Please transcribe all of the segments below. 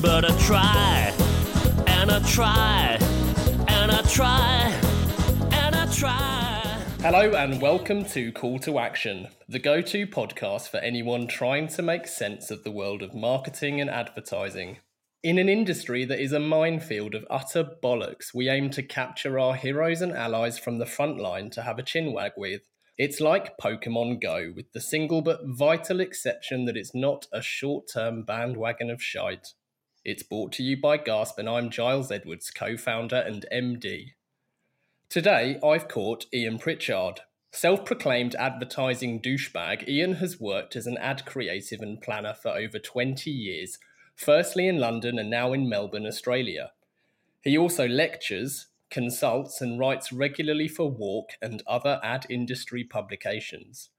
but I try and I try and I try and I try. Hello and welcome to Call to Action, the go to podcast for anyone trying to make sense of the world of marketing and advertising. In an industry that is a minefield of utter bollocks, we aim to capture our heroes and allies from the front line to have a chinwag with. It's like Pokemon Go, with the single but vital exception that it's not a short term bandwagon of shite. It's brought to you by Gasp, and I'm Giles Edwards, co founder and MD. Today, I've caught Eaon Pritchard. Self proclaimed advertising douchebag, Eaon has worked as an ad creative and planner for over 20 years, firstly in London and now in Melbourne, Australia. He also lectures, consults, and writes regularly for WARC and other ad industry publications.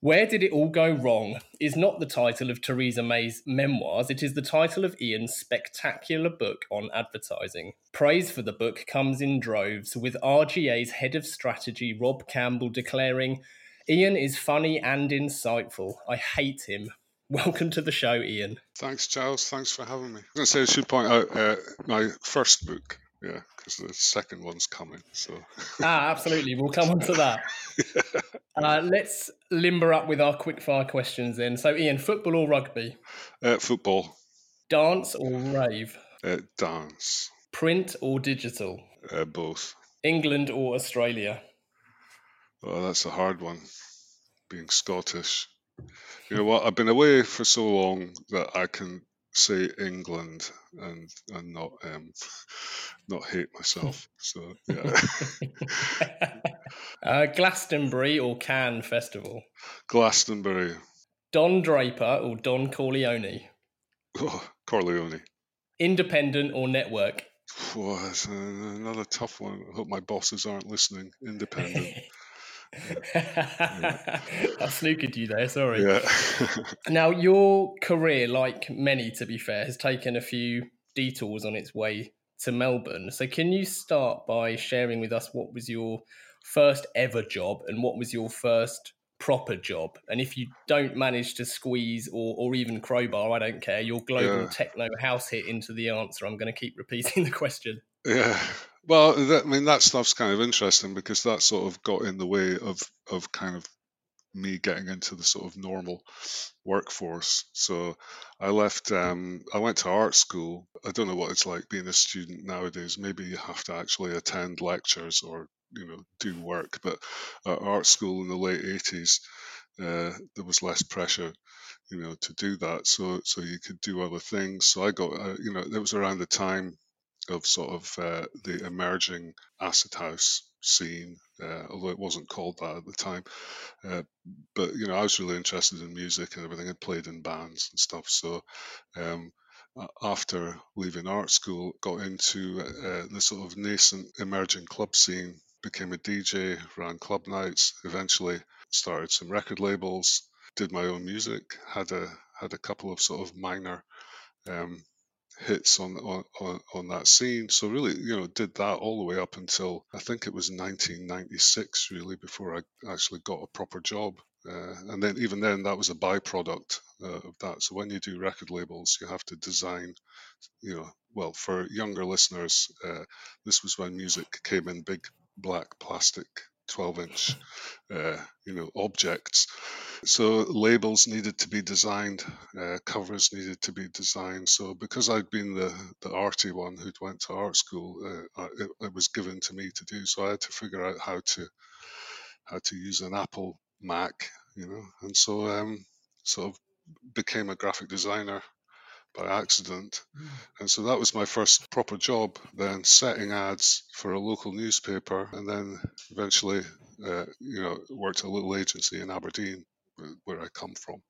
Where Did It All Go Wrong is not the title of Theresa May's memoirs, it is the title of Eaon's spectacular book on advertising. Praise for the book comes in droves, with RGA's head of strategy, Rob Campbell, declaring, Eaon is funny and insightful. I hate him. Welcome to the show, Eaon. Thanks, Giles. Thanks for having me. I was going to say, I should point out uh, my first book, yeah, because the second one's coming. So ah, absolutely, we'll come on to that. yeah. uh, let's limber up with our quickfire questions then. So, Eaon, football or rugby? Uh, football. Dance or rave? Uh, dance. Print or digital? Uh, both. England or Australia? Oh, that's a hard one. Being Scottish. You know what? I've been away for so long that I can say England and and not um, not hate myself. So yeah. uh, Glastonbury or Cannes Festival? Glastonbury. Don Draper or Don Corleone? Oh, Corleone. Independent or network? Oh, that's another tough one. I hope my bosses aren't listening. Independent. I snookered you there, eh? sorry. Yeah. now, your career, like many to be fair, has taken a few detours on its way to Melbourne. So, can you start by sharing with us what was your first ever job and what was your first proper job? And if you don't manage to squeeze or, or even crowbar, I don't care, your global yeah. techno house hit into the answer, I'm going to keep repeating the question. Yeah. Well, that, I mean, that stuff's kind of interesting because that sort of got in the way of, of kind of me getting into the sort of normal workforce. So I left, um, I went to art school. I don't know what it's like being a student nowadays. Maybe you have to actually attend lectures or, you know, do work. But at art school in the late 80s, uh, there was less pressure you know to do that so so you could do other things so i got uh, you know it was around the time of sort of uh, the emerging acid house scene, uh, although it wasn't called that at the time. Uh, but you know, I was really interested in music and everything. I played in bands and stuff. So um, after leaving art school, got into uh, the sort of nascent emerging club scene. Became a DJ, ran club nights. Eventually, started some record labels. Did my own music. Had a had a couple of sort of minor um, hits on, on on that scene. So really, you know, did that all the way up until I think it was 1996, really, before I actually got a proper job. Uh, and then even then, that was a byproduct uh, of that. So when you do record labels, you have to design, you know, well, for younger listeners, uh, this was when music came in big black plastic 12 inch, uh, you know, objects. So labels needed to be designed, uh, covers needed to be designed. So because I'd been the, the arty one who'd went to art school, uh, it, it, was given to me to do. So I had to figure out how to how to use an Apple Mac, you know, and so um, sort of became a graphic designer by accident. Mm. And so that was my first proper job, then setting ads for a local newspaper, and then eventually, uh, you know, worked at a little agency in Aberdeen, where I come from,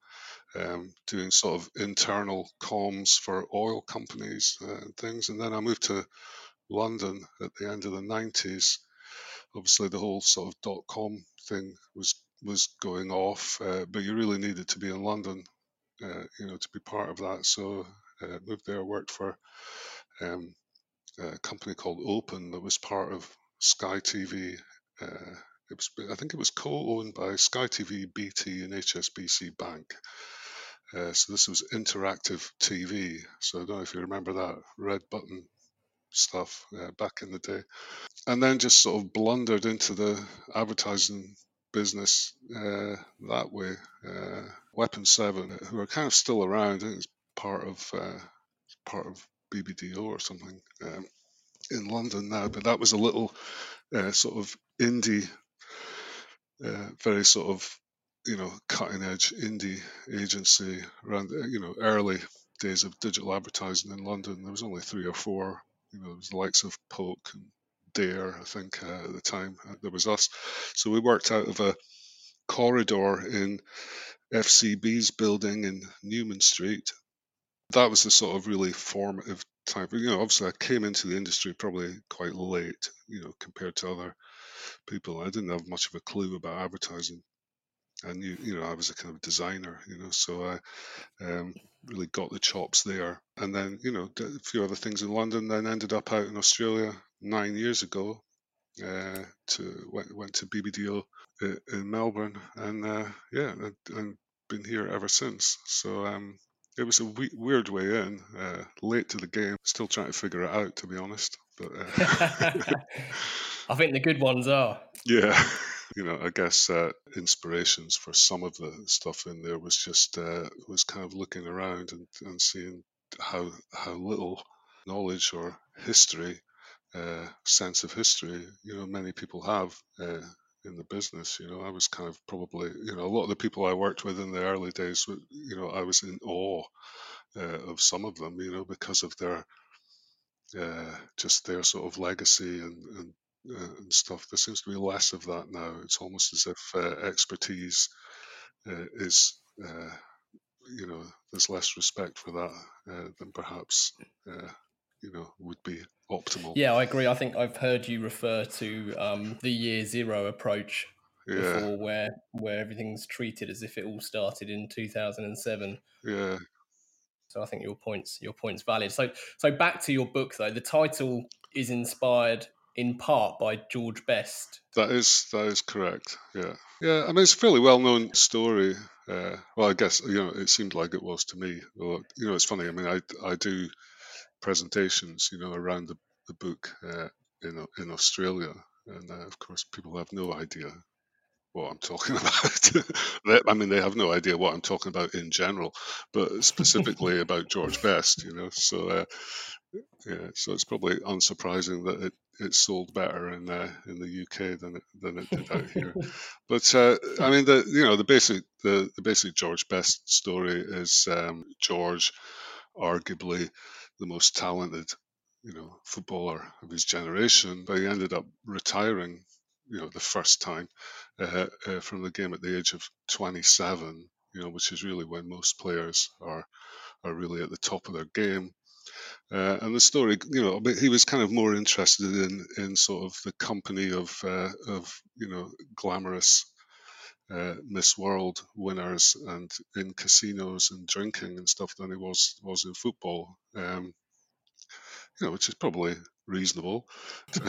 um, doing sort of internal comms for oil companies uh, and things. And then I moved to London at the end of the 90s. Obviously, the whole sort of dot com thing was was going off, uh, but you really needed to be in London uh, you know, to be part of that. So uh, moved there, worked for um, a company called Open that was part of Sky TV uh, it was I think it was co-owned by Sky TV, BT, and HSBC Bank. Uh, so this was interactive TV. So I don't know if you remember that red button stuff uh, back in the day, and then just sort of blundered into the advertising business uh, that way. Uh, Weapon Seven, who are kind of still around, I it's part of uh, part of BBDO or something um, in London now. But that was a little uh, sort of indie, uh, very sort of you know cutting edge indie agency around you know early days of digital advertising in London. There was only three or four. You know, there was the likes of Poke and Dare, I think, uh, at the time. Uh, there was us. So we worked out of a corridor in FCB's building in Newman Street. That was the sort of really formative time. You know, obviously, I came into the industry probably quite late, you know, compared to other people. I didn't have much of a clue about advertising. I knew, you know, I was a kind of designer, you know, so I um, really got the chops there. And then, you know, a few other things in London, then ended up out in Australia nine years ago. Uh, to went, went to BBDO in Melbourne, and uh, yeah, and, and, been here ever since. So um, it was a we- weird way in, uh, late to the game. Still trying to figure it out, to be honest. But uh, I think the good ones are. Yeah. You know, I guess uh, inspirations for some of the stuff in there was just uh, was kind of looking around and, and seeing how how little knowledge or history, uh, sense of history, you know, many people have uh, in the business. You know, I was kind of probably, you know, a lot of the people I worked with in the early days, you know, I was in awe uh, of some of them, you know, because of their uh, just their sort of legacy and, and uh, and stuff. There seems to be less of that now. It's almost as if uh, expertise uh, is, uh, you know, there's less respect for that than perhaps, you know, would be optimal. Yeah, I agree. I think I've heard you refer to um, the year zero approach Yeah, before, where where everything's treated as if it all started in 2007. yeah, So I think your points your points valid. So so back to your book though. The title is inspired in part by George Best. that is that is correct. Yeah, yeah. I mean, it's a fairly well-known story. Uh, well, I guess you know it seemed like it was to me. Well, you know, it's funny. I mean, I I do presentations, you know, around the, the book uh, in in Australia, and uh, of course, people have no idea what I'm talking about. I mean, they have no idea what I'm talking about in general, but specifically about George Best, you know. So, uh, yeah, so it's probably unsurprising that it, it sold better in uh, in the UK than it than it did out here. But uh, I mean, the you know the basic the, the basic George Best story is um, George, arguably the most talented you know footballer of his generation, but he ended up retiring you know the first time uh, uh, from the game at the age of 27. You know, which is really when most players are are really at the top of their game. Uh, and the story, you know, he was kind of more interested in in sort of the company of uh, of you know glamorous uh, Miss World winners and in casinos and drinking and stuff than he was was in football. Um, you know, which is probably reasonable to,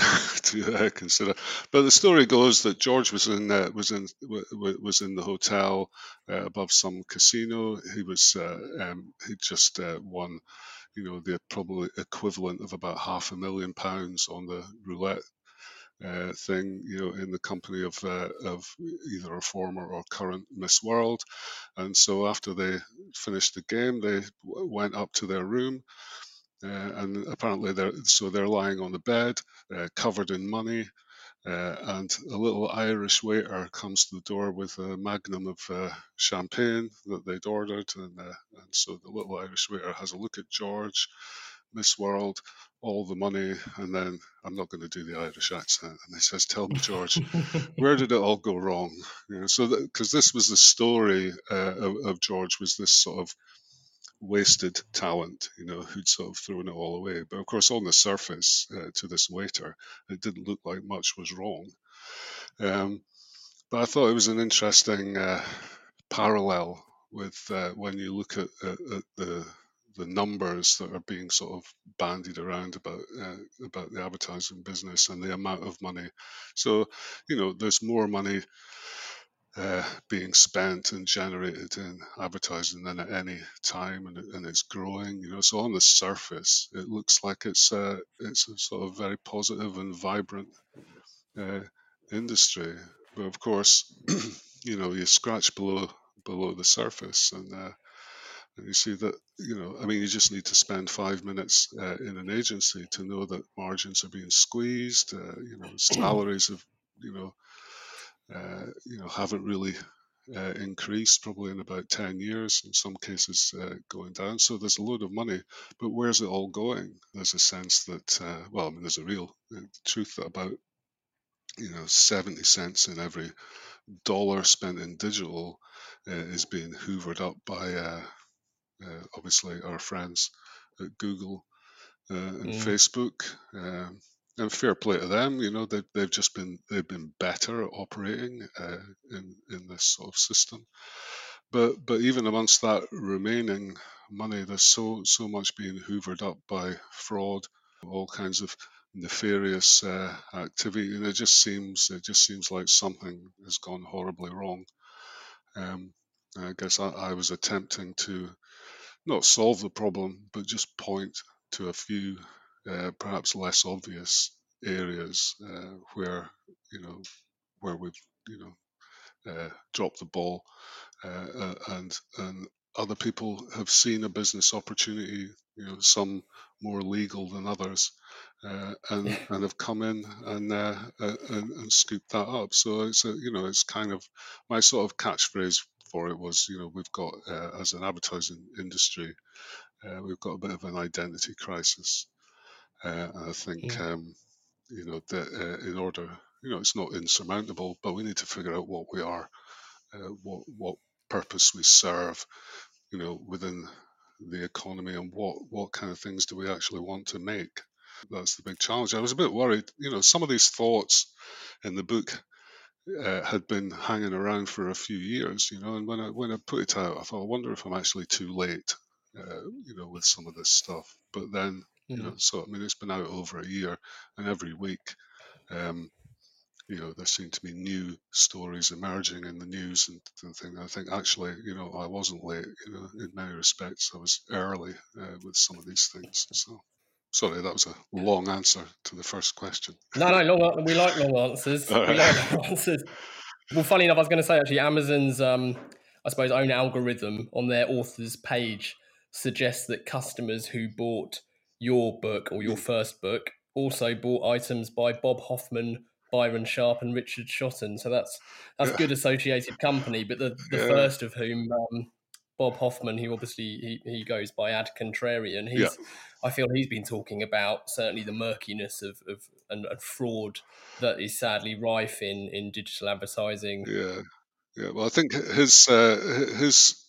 to uh, consider. But the story goes that George was in uh, was in w- w- was in the hotel uh, above some casino. He was uh, um, he just uh, won, you know, the probably equivalent of about half a million pounds on the roulette. Uh, thing, you know, in the company of uh, of either a former or current Miss World, and so after they finished the game, they w- went up to their room, uh, and apparently they're so they're lying on the bed, uh, covered in money, uh, and a little Irish waiter comes to the door with a magnum of uh, champagne that they'd ordered, and, uh, and so the little Irish waiter has a look at George, Miss World, all the money, and then I'm not going to do the Irish accent, and he says, "Tell me, George, where did it all go wrong?" You know, so because this was the story uh, of, of George was this sort of wasted talent, you know, who'd sort of thrown it all away. But of course, on the surface, uh, to this waiter, it didn't look like much was wrong. Um, but I thought it was an interesting uh, parallel with uh, when you look at, at, at the the numbers that are being sort of bandied around about uh, about the advertising business and the amount of money. So, you know, there's more money uh, being spent and generated in advertising than at any time, and, and, it's growing. You know, so on the surface, it looks like it's uh, it's a sort of very positive and vibrant uh, industry. But of course, you know, you scratch below below the surface, and uh, and you see that you know, I mean, you just need to spend five minutes uh, in an agency to know that margins are being squeezed. Uh, you know, salaries have you know uh, you know, haven't really uh, increased probably in about 10 years, in some cases uh, going down. So there's a load of money, but where's it all going? There's a sense that, uh, well, I mean, there's a real uh, truth that about, you know, 70 cents in every dollar spent in digital uh, is being hoovered up by obviously our friends at Google and mm. Facebook. Um, and fair play to them. You know, they, they've just been they've been better at operating uh, in in this sort of system. But but even amongst that remaining money, there's so so much being hoovered up by fraud, all kinds of nefarious uh, activity, and it just seems it just seems like something has gone horribly wrong. Um, I guess I, I was attempting to not solve the problem, but just point to a few uh, perhaps less obvious areas uh, where you know where we've you know uh, dropped the ball, uh, uh, and and other people have seen a business opportunity. You know, some more legal than others, uh, and and have come in and, and, and scooped that up. So it's a, you know it's kind of my sort of catchphrase for it was you know we've got as an advertising industry we've got a bit of an identity crisis. Uh, I think yeah. um, you know that uh, in order, you know, it's not insurmountable, but we need to figure out what we are, uh, what what purpose we serve, you know, within the economy, and what what kind of things do we actually want to make. That's the big challenge. I was a bit worried, you know, some of these thoughts in the book uh, had been hanging around for a few years, you know. And when I when I put it out, I thought, I wonder if I'm actually too late, uh, you know, with some of this stuff. But then you know, so I mean, it's been out over a year, and every week, um, you know, there seem to be new stories emerging in the news and, and things. I think actually, you know, I wasn't late. You know, in many respects, I was early uh, with some of these things. So, sorry, that was a long answer to the first question. No, no, long, we like long answers. Right. We like long answers. Well, funny enough, I was going to say actually, Amazon's, um, I suppose, own algorithm on their authors page suggests that customers who bought your book or your first book also bought items by Bob Hoffman, Byron Sharp, and Richard Shotton. So that's that's good associated company. But the, the yeah. first of whom, um, Bob Hoffman, who obviously he, he goes by Ad Contrarian, he's yeah. I feel he's been talking about certainly the murkiness of, of and, and fraud that is sadly rife in in digital advertising. Yeah, yeah. Well, I think his uh, his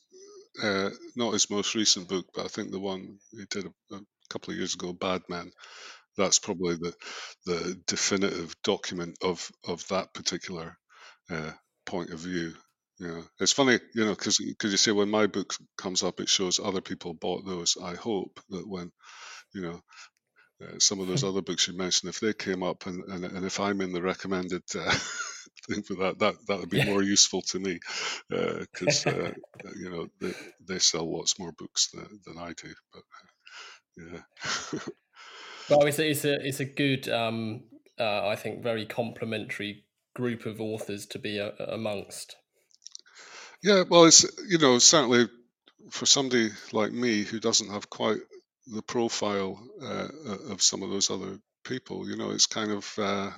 uh, not his most recent book, but I think the one he did a, a couple of years ago, Bad Men. That's probably the the definitive document of of that particular uh, point of view. Know, it's funny, you know, because you say when my book comes up, it shows other people bought those. I hope that when, you know, uh, some of those other books you mentioned, if they came up and, and, and if I'm in the recommended uh, thing for that, that that would be yeah. more useful to me because uh, uh, you know they, they sell lots more books than, than I do. But yeah. well, it's a, it's a it's a good, um, uh, I think, very complimentary group of authors to be a, amongst. Yeah, well, it's you know certainly for somebody like me who doesn't have quite the profile uh, of some of those other people, you know, it's kind of. Uh,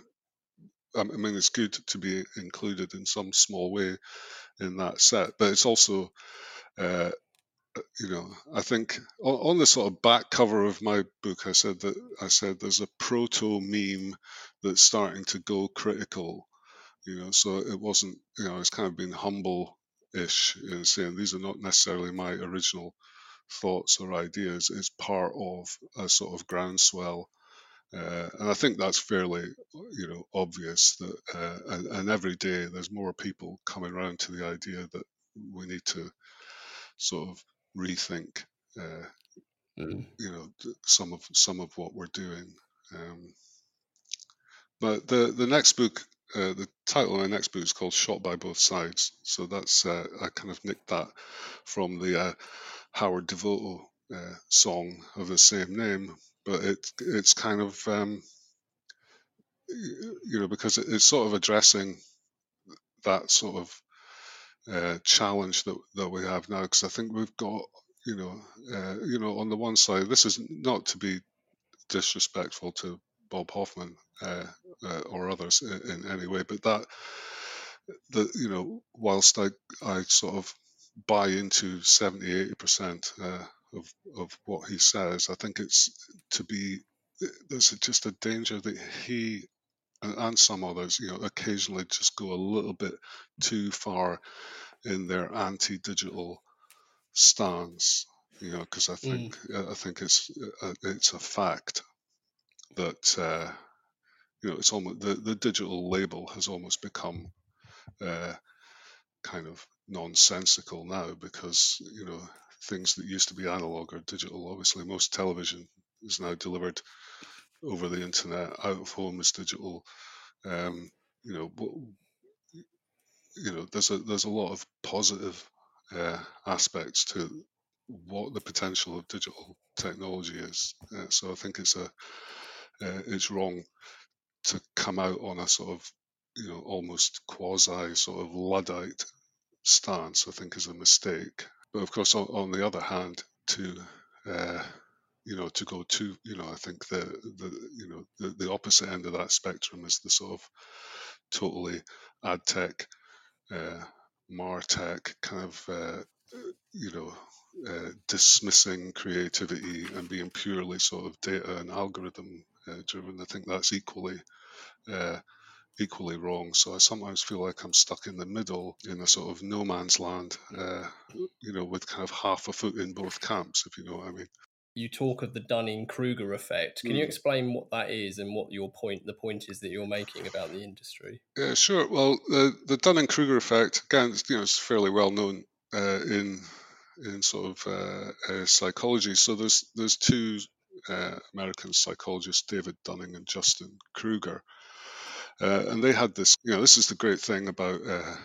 I mean, it's good to be included in some small way in that set, but it's also uh, you know, I think on, on, the sort of back cover of my book, I said that I said there's a proto meme that's starting to go critical. You know, so it wasn't, you know, it's kind of been humble-ish in saying these are not necessarily my original thoughts or ideas. It's part of a sort of groundswell. Uh, and I think that's fairly, you know, obvious that, uh, and, and every day there's more people coming around to the idea that we need to sort of rethink uh, mm. you know some of some of what we're doing. Um, but the the next book, uh, the title of my next book is called "Shot by Both Sides." So that's uh, I kind of nicked that from the uh, Howard Devoto uh, song of the same name, but it it's kind of um, you know because it's sort of addressing that sort of uh, challenge that that we have now because I think we've got you know you know on the one side this is not to be disrespectful to Bob Hoffman uh, uh or others in, in, any way, but that that you know whilst I I sort of buy into 70 80 percent uh, of of what he says, I think it's to be there's just a danger that he and some others, you know, occasionally just go a little bit too far in their anti-digital stance. You know, because I think mm. I think it's uh, it's a fact that uh, you know it's almost the, the digital label has almost become uh, kind of nonsensical now because you know things that used to be analog or digital. Obviously, most television is now delivered over the internet. Out of home is digital. Um, you know, you know, there's a there's a lot of positive uh, aspects to what the potential of digital technology is. Uh, so I think it's a uh, it's wrong to come out on a sort of you know almost quasi sort of luddite stance. I think is a mistake. But of course, on, on the other hand, to uh, you know to go to you know I think the the you know the, the opposite end of that spectrum is the sort of totally ad tech uh, Martech kind of uh, you know uh, dismissing creativity and being purely sort of data and algorithm uh, driven. I think that's equally uh, equally wrong. So I sometimes feel like I'm stuck in the middle in a sort of no man's land, uh, you know, with kind of half a foot in both camps, if you know what I mean you talk of the Dunning Kruger effect. Can mm. you explain what that is and what your point, the point is that you're making about the industry? Yeah, sure. Well, the, the Dunning Kruger effect, again, you know, it's fairly well known uh, in in sort of uh, uh, psychology. So there's there's two uh, American psychologists, David Dunning and Justin Kruger, uh, and they had this. You know, this is the great thing about uh,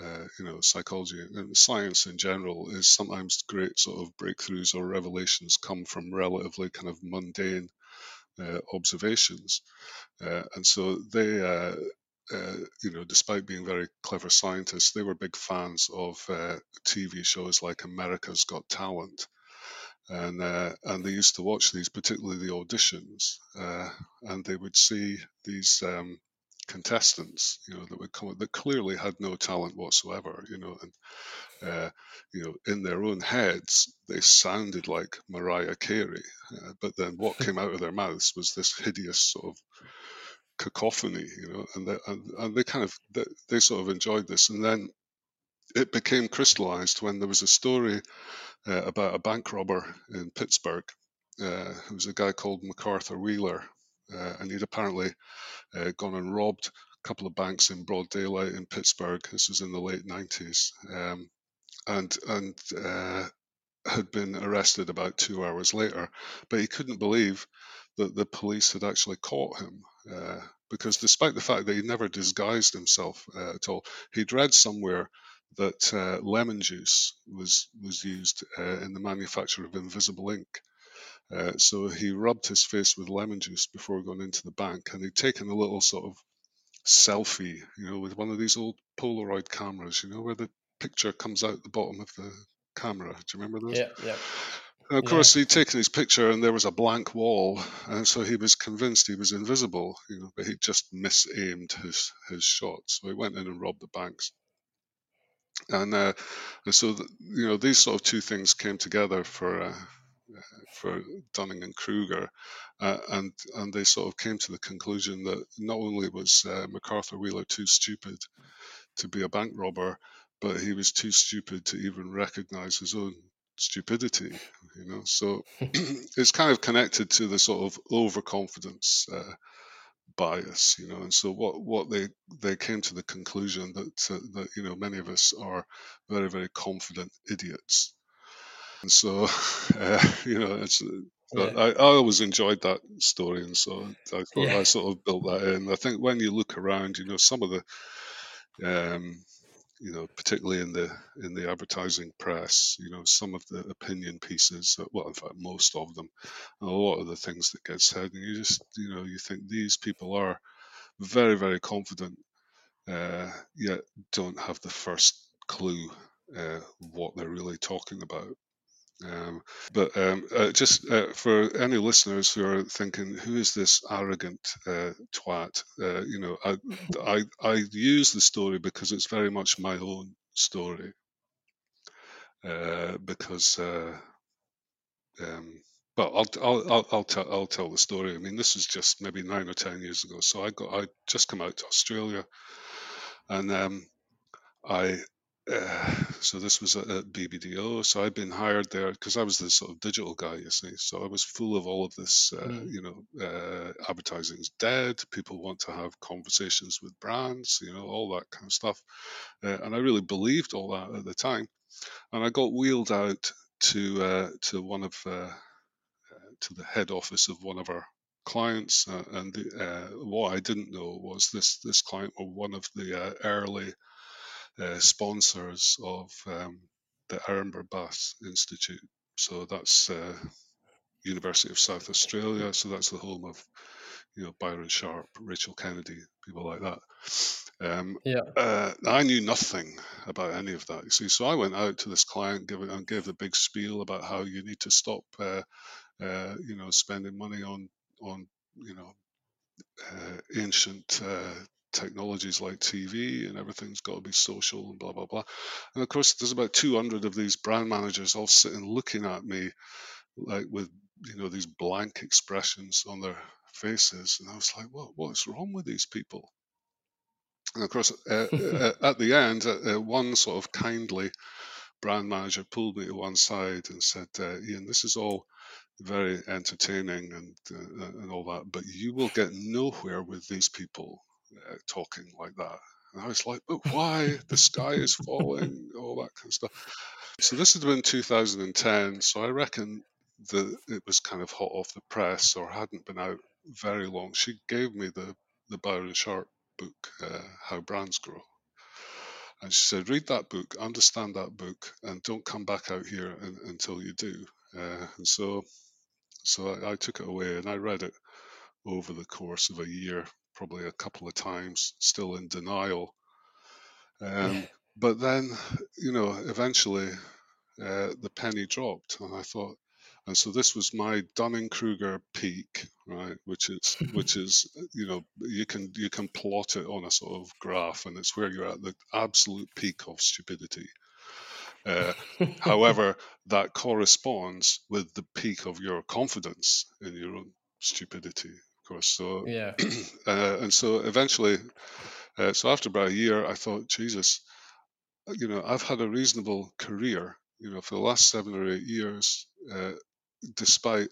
uh, you know, psychology and science in general is sometimes great sort of breakthroughs or revelations come from relatively kind of mundane uh, observations. Uh, and so they, uh, uh, you know, despite being very clever scientists, they were big fans of uh, TV shows like America's Got Talent. And, and they used to watch these, particularly the auditions, and they would see these um, contestants, you know, that would come that clearly had no talent whatsoever, you know, and uh, you know, in their own heads they sounded like Mariah Carey, uh, but then what came out of their mouths was this hideous sort of cacophony, you know, and they, and, and they kind of they, they sort of enjoyed this, and then it became crystallized when there was a story uh, about a bank robber in Pittsburgh. Uh, it was a guy called McArthur Wheeler, uh, and he'd apparently uh, gone and robbed a couple of banks in broad daylight in Pittsburgh. This was in the late 90s. Um, and and uh, had been arrested about two hours later. But he couldn't believe that the police had actually caught him. Uh, because despite the fact that he never disguised himself uh, at all, he'd read somewhere that uh, lemon juice was was used uh, in the manufacture of invisible ink. Uh, so he rubbed his face with lemon juice before going into the bank, and he'd taken a little sort of selfie, you know, with one of these old Polaroid cameras, you know, where the picture comes out the bottom of the camera. Do you remember those? Yeah, yeah. And of course, yeah. he'd taken his picture, and there was a blank wall, and so he was convinced he was invisible, you know, but he just misaimed his his shot. So he went in and robbed the banks. And, uh, and so, the, you know, these sort of two things came together for uh, for Dunning and Kruger, uh, and and they sort of came to the conclusion that not only was uh, McArthur Wheeler too stupid to be a bank robber, but he was too stupid to even recognize his own stupidity. You know, so it's kind of connected to the sort of overconfidence. Uh, bias you know and so what what they they came to the conclusion that uh, that you know many of us are very very confident idiots And so, uh, you know, it's. Yeah. I, I always enjoyed that story, and so I thought yeah. I sort of built that in. I think when you look around, you know, some of the um, you know, particularly in the in the advertising press, you know, some of the opinion pieces, well, in fact, most of them, a lot of the things that get said, and you just, you know, you think these people are very, very confident, uh, yet don't have the first clue uh, what they're really talking about. Um, but um, uh, just uh, for any listeners who are thinking, who is this arrogant uh, twat? Uh, you know, I, I, I use the story because it's very much my own story. Uh, because, uh, um, but I'll, I'll, I'll, I'll, tell, I'll tell the story. I mean, this is just maybe nine or ten years ago. So I got, I just come out to Australia, and um, I uh, so this was at, BBDO. So I'd been hired there because I was the sort of digital guy, you see. So I was full of all of this, uh, mm. you know, uh, advertising's dead. People want to have conversations with brands, you know, all that kind of stuff. Uh, and I really believed all that at the time. And I got wheeled out to uh, to one of uh, to the head office of one of our clients. and the, what I didn't know was this this client were one of the early sponsors of um, the Ehrenberg-Bass Institute. So that's uh, University of South Australia. So that's the home of you know Byron Sharp, Rachel Kennedy, people like that. Um, yeah. Uh, I knew nothing about any of that. You see, so I went out to this client, give it, and gave the big spiel about how you need to stop, uh, uh, you know, spending money on on you know uh, ancient uh, technologies like TV and everything's got to be social and blah blah blah. And of course, there's about 200 of these brand managers all sitting looking at me like with you know these blank expressions on their faces, and I was like, "What? What's wrong with these people?" And of course, uh, uh, at the end, uh, uh, one sort of kindly brand manager pulled me to one side and said, uh, "Eaon, this is all." very entertaining and uh, and all that, but you will get nowhere with these people uh, talking like that. And I was like, but why? the sky is falling, all that kind of stuff. So this had been 2010. So I reckon that it was kind of hot off the press or hadn't been out very long. She gave me the, the Byron Sharp book, uh, How Brands Grow. And she said, read that book, understand that book, and don't come back out here until you do. Uh, and so, so I, I, took it away and I read it over the course of a year, probably a couple of times, still in denial. Um, but then, you know, eventually uh, the penny dropped, and I thought, and so this was my Dunning Kruger peak, right? Which is which is you know you can you can plot it on a sort of graph, and it's where you're at the absolute peak of stupidity. Uh, however, that corresponds with the peak of your confidence in your own stupidity, course. So yeah, uh, and so eventually, uh, so after about a year, I thought, Jesus, uh, you know, I've had a reasonable career, you know, for the last seven or eight years, uh, despite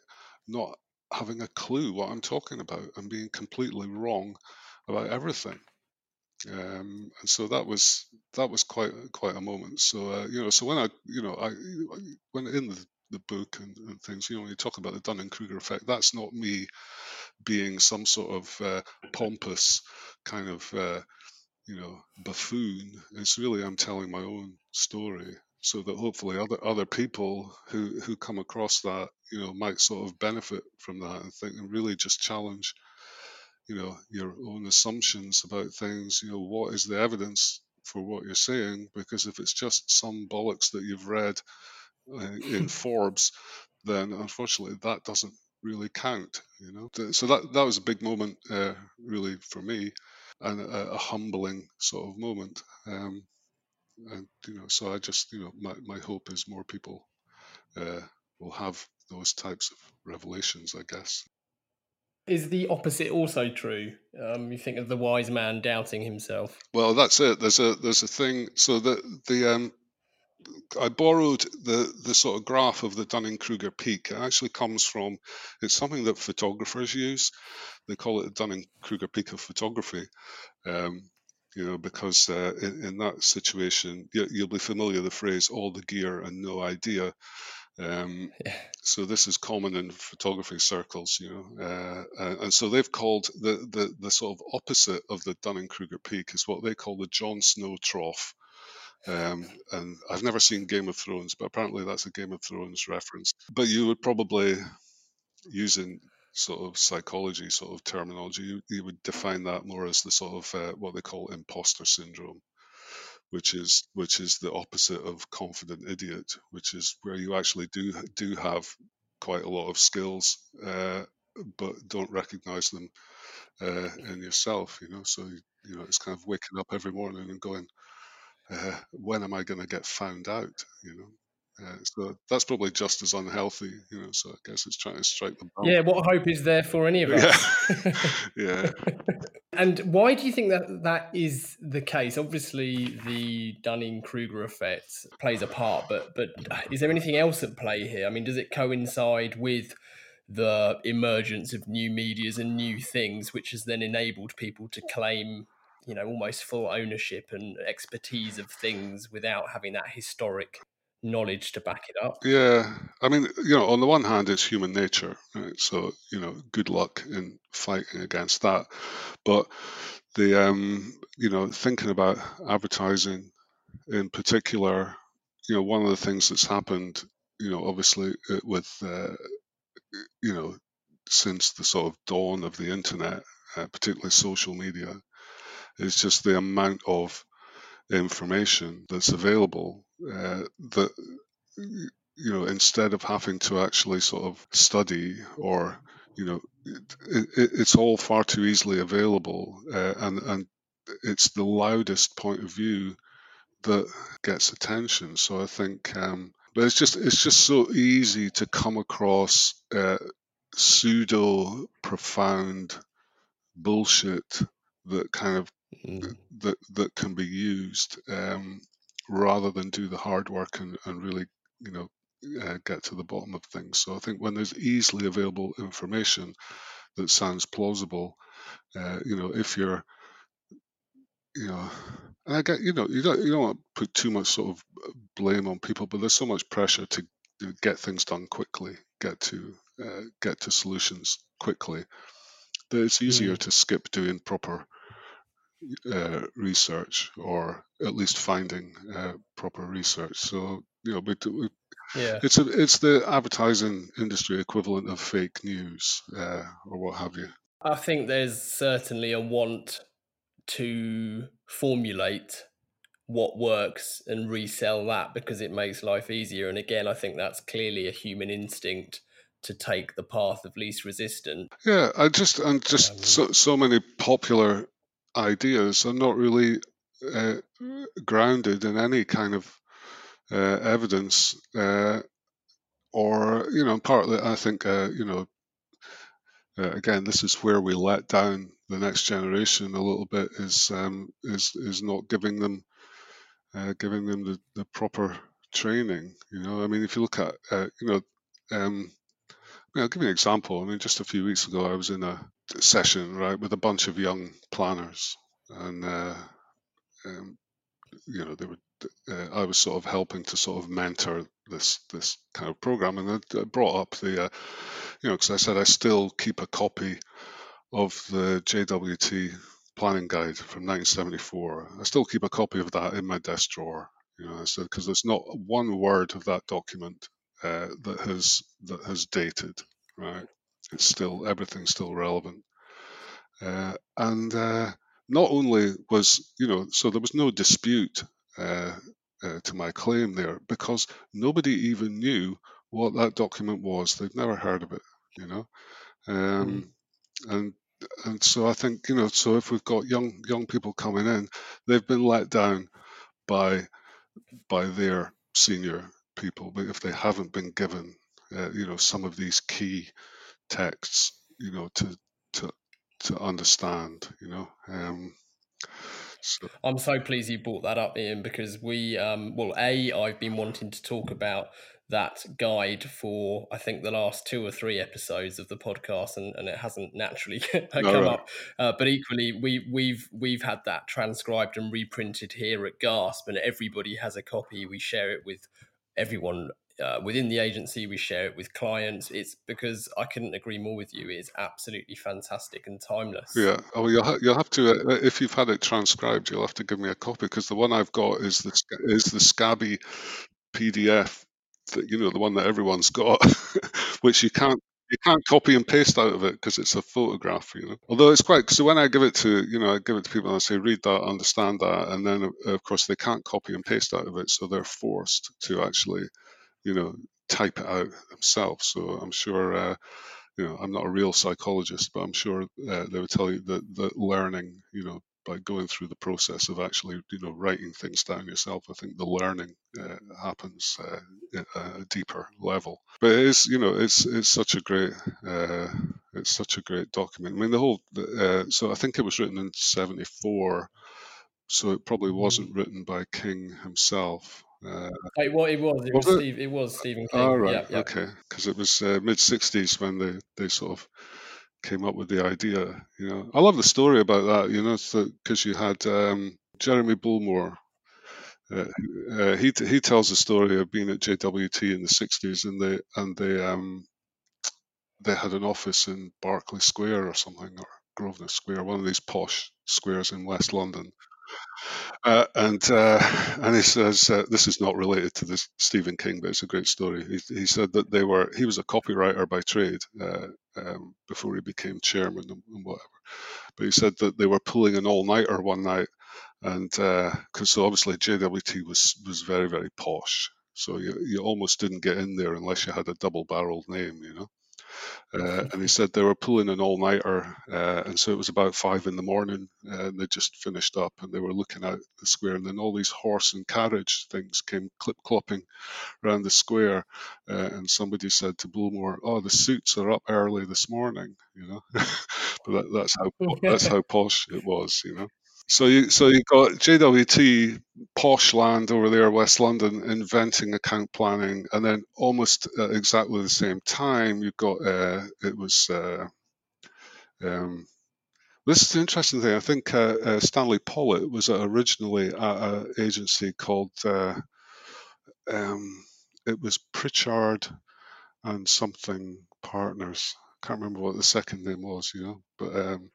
not having a clue what I'm talking about and being completely wrong about everything. Um, and so that was that was quite quite a moment. So uh, you know, so when I you know I when in the, the book and, and, things, you know, when you talk about the Dunning Kruger effect. That's not me being some sort of uh, pompous kind of uh, you know buffoon. It's really I'm telling my own story so that hopefully other other people who who come across that you know might sort of benefit from that and think and really just challenge you know your own assumptions about things you know what is the evidence for what you're saying because if it's just some bollocks that you've read uh, in Forbes then unfortunately that doesn't really count. You know, so that that was a big moment, uh, really for me, and a, a humbling sort of moment. Um, and you know, so I just you know, my my hope is more people uh, will have those types of revelations. I guess. Is the opposite also true? Um, you think of the wise man doubting himself. Well, that's it. There's a there's a thing. So the the um, I borrowed the the sort of graph of the Dunning Kruger peak. It actually comes from it's something that photographers use. They call it the Dunning Kruger peak of photography. Um, you know, because uh, in, in, that situation, you, will be familiar with the phrase "all the gear and no idea." Um, yeah. So this is common in photography circles, you know, uh, and so they've called the, the the sort of opposite of the Dunning Kruger peak is what they call the Jon Snow trough. Um, and I've never seen Game of Thrones, but apparently that's a Game of Thrones reference. But you would probably using sort of psychology sort of terminology, you, you would define that more as the sort of uh, what they call imposter syndrome which is which is the opposite of confident idiot, which is where you actually do do have quite a lot of skills, uh, but don't recognize them uh, in yourself. You know, so you know it's kind of waking up every morning and going, uh, when am I going to get found out? You know. Uh, so that's probably just as unhealthy, you know. So I guess it's trying to strike the balance. Yeah, what hope is there for any of us? Yeah. yeah. And why do you think that that is the case? Obviously, the Dunning Kruger effect plays a part, but but is there anything else at play here? I mean, does it coincide with the emergence of new medias and new things, which has then enabled people to claim, you know, almost full ownership and expertise of things without having that historic knowledge to back it up. Yeah, I mean, you know, on the one hand, it's human nature, right? So, you know, good luck in fighting against that. But the, um, you know, thinking about advertising in particular, you know, one of the things that's happened, you know, obviously uh, with, uh, you know, since the sort of dawn of the internet, uh, particularly social media, is just the amount of information that's available uh, that you know instead of having to actually sort of study or you know it, it, it's all far too easily available uh, and and it's the loudest point of view that gets attention. So i think um, but it's just it's just so easy to come across uh, pseudo profound bullshit that kind of mm. that that can be used um, rather than do the hard work and, and really you know uh, get to the bottom of things. So I think when there's easily available information that sounds plausible, uh, you know, if you're you know, and I get you know you don't you don't want to put too much sort of blame on people, but there's so much pressure to get things done quickly, get to uh, get to solutions quickly that it's easier mm. to skip doing proper uh, research or at least finding uh, proper research. So you know, but yeah. it's a, it's the advertising industry equivalent of fake news uh, or what have you. I think there's certainly a want to formulate what works and resell that because it makes life easier. And again, I think that's clearly a human instinct to take the path of least resistance. Yeah, I just and just um, so so many popular ideas are not really uh, grounded in any kind of uh, evidence, uh, or you know, partly I think uh, you know, uh, again, this is where we let down the next generation a little bit is um, is is not giving them uh, giving them the, the proper training. You know, I mean, if you look at you know. Um, I'll give you an example. I mean, just a few weeks ago, I was in a session right with a bunch of young planners, and uh, um, you know they were. Uh, I was sort of helping to sort of mentor this this kind of program, and I brought up the, uh, you know, because I said I still keep a copy of the JWT planning guide from 1974. I still keep a copy of that in my desk drawer. You know, I said because there's not one word of that document uh, that has that has dated. Right, it's still everything's still relevant. Uh, and uh, not only was, you know, so there was no dispute uh, uh, to my claim there because nobody even knew what that document was. They'd never heard of it, you know. Um, mm. And and so I think you know, so if we've got young young people coming in, they've been let down by by their senior people, but if they haven't been given, uh, you know, some of these key texts, you know, to to to understand, you know. Um, so. I'm so pleased you brought that up, Eaon, because we, um, well, a, I've been wanting to talk about that guide for I think the last two or three episodes of the podcast, and, and it hasn't naturally come right. up. Uh, but equally, we we've we've had that transcribed and reprinted here at Gasp, and everybody has a copy. We share it with everyone uh, within the agency. We share it with clients. It's because I couldn't agree more with you. It's absolutely fantastic and timeless. Yeah. Oh, you'll ha- you'll have to uh, if you've had it transcribed, you'll have to give me a copy because the one I've got is the is the scabby PDF that you know the one that everyone's got, which you can't you can't copy and paste out of it because it's a photograph, you know. Although it's quite so when I give it to you know I give it to people and I say read that, understand that, and then of course they can't copy and paste out of it, so they're forced to actually you know type it out themselves. So I'm sure. Uh, you know, I'm not a real psychologist, but I'm sure uh, they would tell you that, that learning, you know, by going through the process of actually, you know, writing things down yourself, I think the learning uh, happens uh, at a deeper level. But it is, you know, it's it's such a great, uh, it's such a great document. I mean, the whole. Uh, so I think it was written in '74, so it probably wasn't written by King himself. Uh, it, was, it was. It was, was it? Steve, it was Stephen King. Oh, right. Yeah, yeah. Okay. Because it was uh, mid 60s when they, they sort of came up with the idea. You know, I love the story about that. You know, because you had um, Jeremy Bullmore. Uh, uh, he he tells the story of being at JWT in the '60s, and they and they um, they had an office in Berkeley Square or something, or Grosvenor Square, one of these posh squares in West London. Uh, and uh, and he says uh, this is not related to this Stephen King, but it's a great story. He, he said that they were he was a copywriter by trade uh, um, before he became chairman and, and, whatever. But he said that they were pulling an all nighter one night, and because uh, so obviously JWT was was very very posh, so you you almost didn't get in there unless you had a double barreled name, you know. Uh, and he said they were pulling an all nighter, uh, and so it was about five in the morning, and they just finished up, and they were looking out the square, and then all these horse and carriage things came clip clopping around the square, uh, and somebody said to Bullmore, "Oh, the suits are up early this morning," you know. but that, that's how that's how posh it was, you know. So you so you got JWT posh land over there, West London, inventing account planning, and then almost at exactly the same time, you've got uh, it was. Uh, um, this is the interesting thing. I think uh, uh Stanley Pollitt was originally at an agency called. Uh, um, it was Pritchard and something partners. I can't remember what the second name was, you know, but um,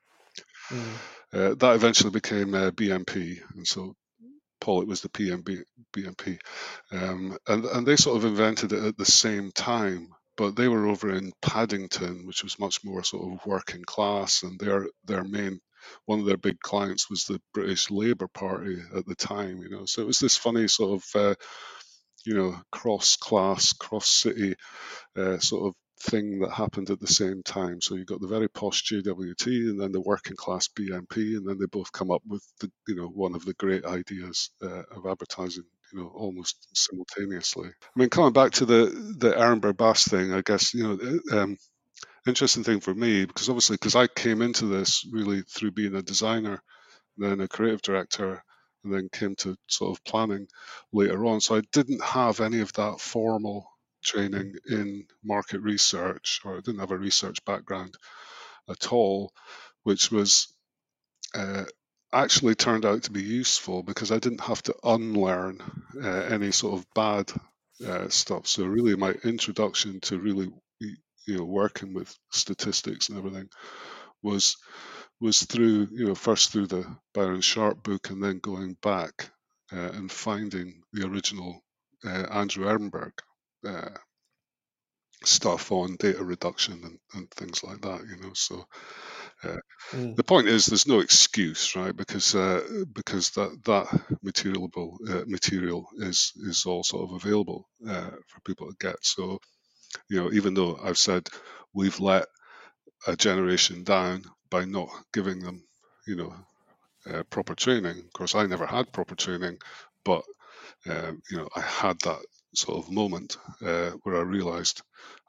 mm. Uh, that eventually became uh, BMP, and so Pollitt was the PMB, BNP, um, and and they sort of invented it at the same time. But they were over in Paddington, which was much more sort of working class, and their their main one of their big clients was the British Labour Party at the time. You know, so it was this funny sort of uh, you know cross class, cross city uh, sort of thing that happened at the same time. So you've got the very posh JWT and then the working class BMP, and then they both come up with the you know one of the great ideas uh, of advertising. You know, almost simultaneously. I mean, coming back to the the Ehrenberg Bass thing, I guess you know. Uh, um, interesting thing for me because obviously because I came into this really through being a designer, then a creative director, and then came to sort of planning later on. So I didn't have any of that formal training in market research, or I didn't have a research background at all, which was uh, actually turned out to be useful because I didn't have to unlearn uh, any sort of bad uh, stuff. So really, my introduction to really you know working with statistics and everything was was through you know first through the Byron Sharp book and then going back uh, and finding the original uh, Andrew Ehrenberg uh, stuff on data reduction and, and, things like that. You know, so uh, mm. the point is there's no excuse, right? Because uh, because that that material uh, material is is all sort of available uh, for people to get. So you know, even though I've said we've let a generation down by not giving them, you know, uh, proper training. Of course, I never had proper training, but um, you know, I had that sort of moment uh, where I realized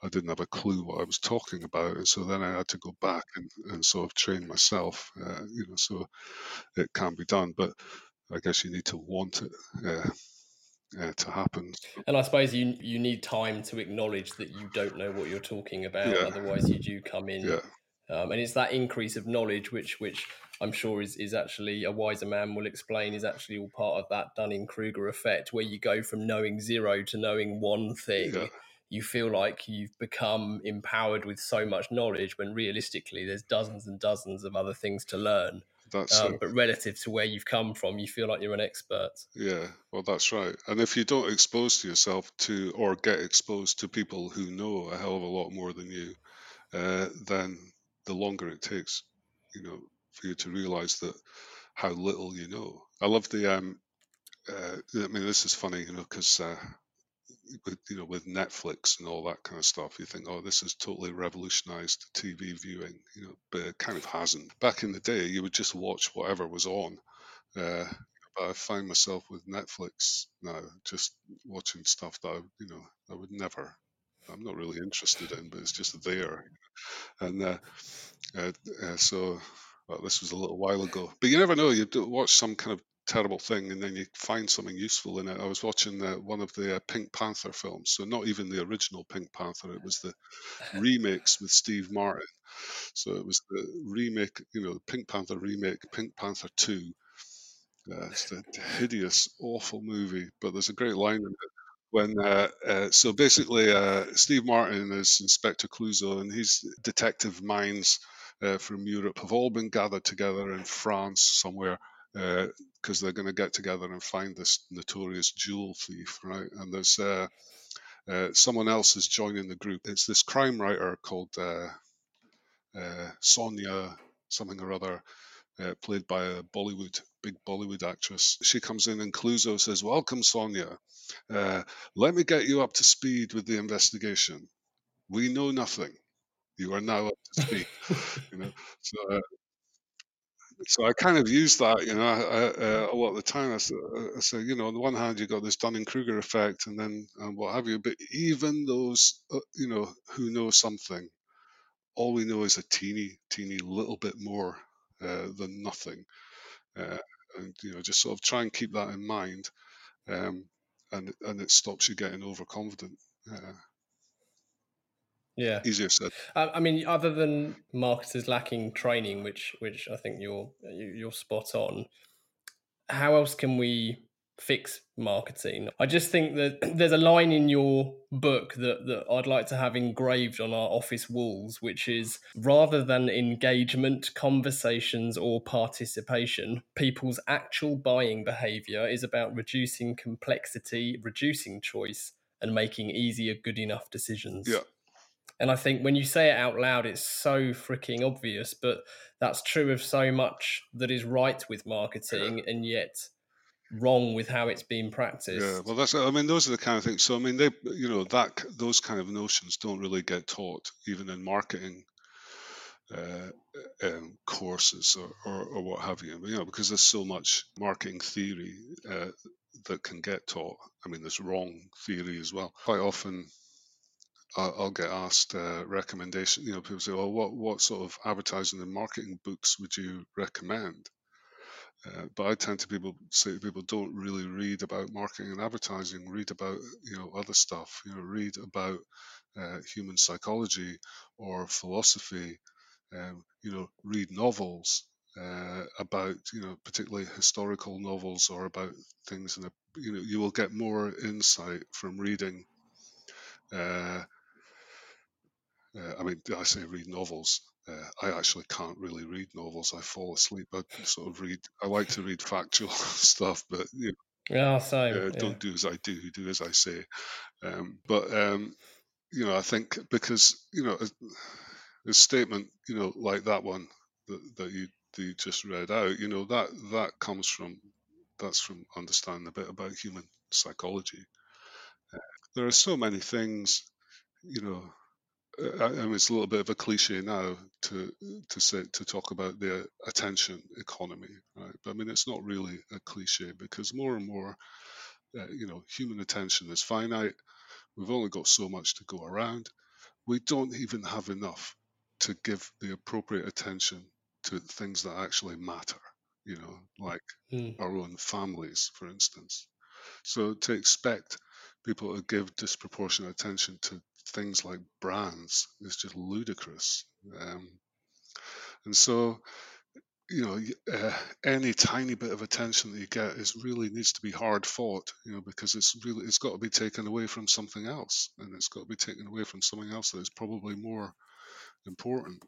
I didn't have a clue what I was talking about, and so then I had to go back and, and sort of train myself. Uh, you know, so it can be done, but I guess you need to want it. Uh, uh, to happen. And I suppose you you need time to acknowledge that you don't know what you're talking about. Yeah. Otherwise, you do come in. Yeah. Um, and it's that increase of knowledge which which I'm sure is is actually a wiser man will explain is actually all part of that Dunning Kruger effect, where you go from knowing zero to knowing one thing. Yeah. You feel like you've become empowered with so much knowledge when realistically there's dozens and dozens of other things to learn. That's Um, it. but relative to where you've come from, you feel like you're an expert. Yeah, well, that's right. And if you don't expose to yourself to or get exposed to people who know a hell of a lot more than you, uh, then the longer it takes, you know, for you to realize that how little you know. I love the. Um, uh, I mean, this is funny, you know, because uh, with you know with Netflix and all that kind of stuff, you think, oh, this has totally revolutionized TV viewing, you know, but it kind of hasn't. Back in the day, you would just watch whatever was on. Uh, but I find myself with Netflix now, just watching stuff that I, you know I would never. I'm not really interested in, but it's just there, and uh, uh, uh, so well, this was a little while ago. But you never know. You do watch some kind of terrible thing, and then you find something useful in it. I was watching uh, one of the uh, Pink Panther films, so not even the original Pink Panther. It was the remakes with Steve Martin. So it was the remake, you know, the Pink Panther remake, Pink Panther Two. Uh, it's a hideous, awful movie, but there's a great line in it when uh, uh, so basically uh, Steve Martin is Inspector Clouseau and his detective minds uh, from Europe have all been gathered together in France somewhere because they're going to get together and find this notorious jewel thief, right? And there's uh, uh, someone else is joining the group. It's this crime writer called uh, uh, Sonia something or other, uh, played by a Bollywood big Bollywood actress. She comes in and Clouseau says, "Welcome, Sonia. Uh, let me get you up to speed with the investigation. We know nothing. You are now up to speed." you know, so. Uh, so I kind of used that, you know, uh, a lot of the time. I say, I say, you know, on the one hand, you've got this Dunning Kruger effect, and then and what have you. But even those, uh, you know, who know something, all we know is a teeny, teeny little bit more uh, than nothing. Uh, and you know, just sort of try and keep that in mind, um, and and it stops you getting overconfident. Uh, Yeah. easier said. I mean, other than marketers lacking training, which which I think you're you- you're spot on. How else can we fix marketing? I just think that there's a line in your book that that I'd like to have engraved on our office walls, which is rather than engagement, conversations, or participation, people's actual buying behavior is about reducing complexity, reducing choice, and making easier, good enough decisions. Yeah. And I think when you say it out loud, it's so freaking obvious, but that's true of so much that is right with marketing and yet wrong with how it's being practiced. Yeah, well, that's. I mean, those are the kind of things. So, I mean, they, you know, that those kind of notions don't really get taught even in marketing uh, um, courses or, or, or what have you. You know, because there's so much marketing theory uh, that can get taught. I mean, there's wrong theory as well. Quite often, I'll, I'll get asked uh, recommendation. You know, people say, "Well, what what sort of advertising and marketing books would you recommend?" Uh, but I tend to people say to people don't really read about marketing and advertising. Read about you know other stuff. You know, read about uh, human psychology or philosophy. Um, you know, read novels uh, about you know particularly historical novels or about things. You know, you will get more insight from reading. Uh, uh, I mean, I say read novels. Uh, I actually can't really read novels. I fall asleep. I sort of read. I like to read factual stuff, but you Yeah, same. uh, yeah. don't do as I do, do as I say. Um, but um, you know, I think because you know, a, a statement, you know, like that one that, that you that you just read out, you know, that that comes from that's from understanding a bit about human psychology. Uh, there are so many things, you know, I I mean, it's a little bit of a cliche now to to say to talk about the attention economy, right? But I mean, it's not really a cliche because more and more, uh, you know, human attention is finite. We've only got so much to go around. We don't even have enough to give the appropriate attention to things that actually matter. You know, like Mm. our own families, for instance. So to expect people to give disproportionate attention to things like brands is just ludicrous. Um, and so, you know, uh, any tiny bit of attention that you get is really needs to be hard fought, you know, because it's really it's got to be taken away from something else, and it's got to be taken away from something else that is probably more important.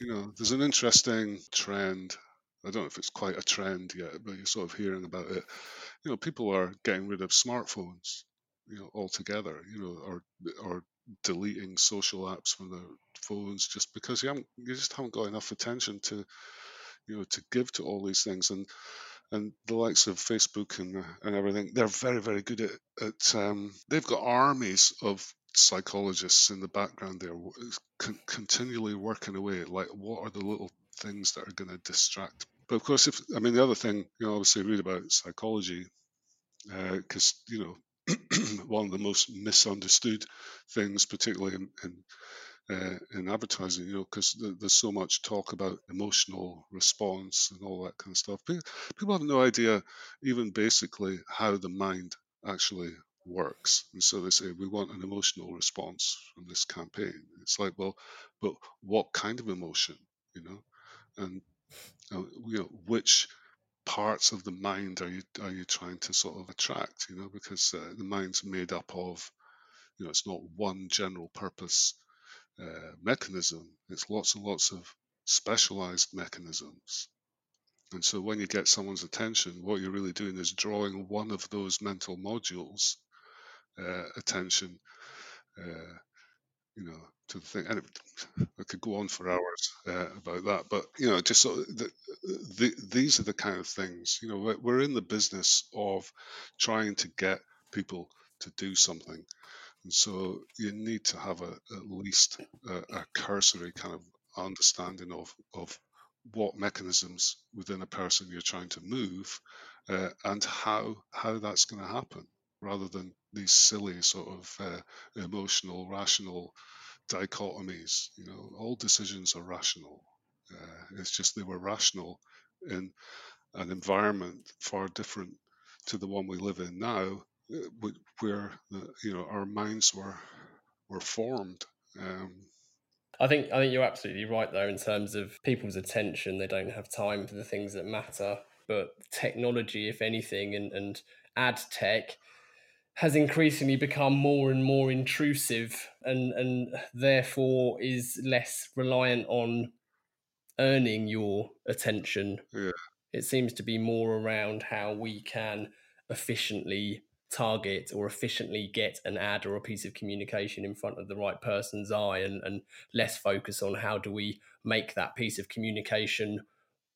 You know, there's an interesting trend. I don't know if it's quite a trend yet, but you're sort of hearing about it. You know, people are getting rid of smartphones, you know, altogether. You know, or or deleting social apps from their phones just because you haven't you just haven't got enough attention to you know to give to all these things and and the likes of Facebook and and everything they're very very good at, at um, they've got armies of psychologists in the background there con- continually working away like what are the little things that are going to distract but of course if i mean the other thing you know obviously read about psychology because uh, you know one of the most misunderstood things particularly in, in uh, in advertising, you know, because there's so much talk about emotional response and all that kind of stuff. People have no idea, even basically, how the mind actually works. And so they say, we want an emotional response from this campaign. It's like, well, but what kind of emotion, you know? And, uh, you know, which parts of the mind are you are you trying to sort of attract you know because uh, the mind's made up of you know it's not one general purpose uh, mechanism. It's lots and lots of specialized mechanisms. And so when you get someone's attention, what you're really doing is drawing one of those mental modules uh, attention, uh, you know, to the thing. And it, I could go on for hours uh, about that, but you know, just so the, the, these are the kind of things. You know, we're in the business of trying to get people to do something and so you need to have a, at least a, a cursory kind of understanding of, of what mechanisms within a person you're trying to move uh, and how how that's going to happen rather than these silly sort of uh, emotional rational dichotomies you know all decisions are rational uh, it's just they were rational in an environment far different to the one we live in now where the, you know our minds were were formed. Um, I think I think you're absolutely right though in terms of people's attention. They don't have time for the things that matter. But technology, if anything, and, and ad tech has increasingly become more and more intrusive and, and therefore is less reliant on earning your attention. Yeah. It seems to be more around how we can efficiently target or efficiently get an ad or a piece of communication in front of the right person's eye and, and less focus on how do we make that piece of communication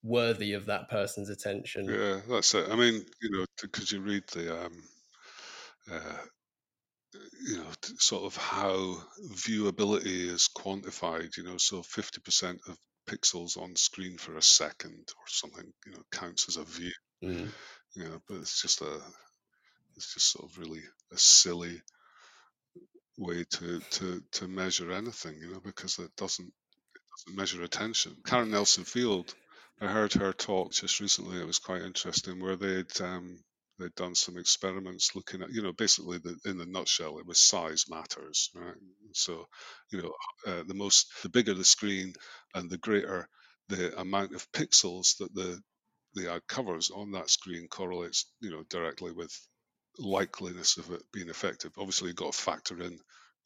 worthy of that person's attention yeah that's it i mean you know because you read the um uh, you know sort of how viewability is quantified you know so 50% of pixels on screen for a second or something you know counts as a view mm. you know but it's just a it's just sort of really a silly way to, to, to measure anything, you know, because it doesn't it doesn't measure attention. Karen Nelson Field, I heard her talk just recently. It was quite interesting, where they'd um, they'd done some experiments looking at, you know, basically the, in the nutshell, it was size matters, right? So, you know, uh, the most, the bigger the screen, and the greater the amount of pixels that the the ad covers on that screen correlates, you know, directly with likeliness of it being effective. Obviously, you've got to factor in,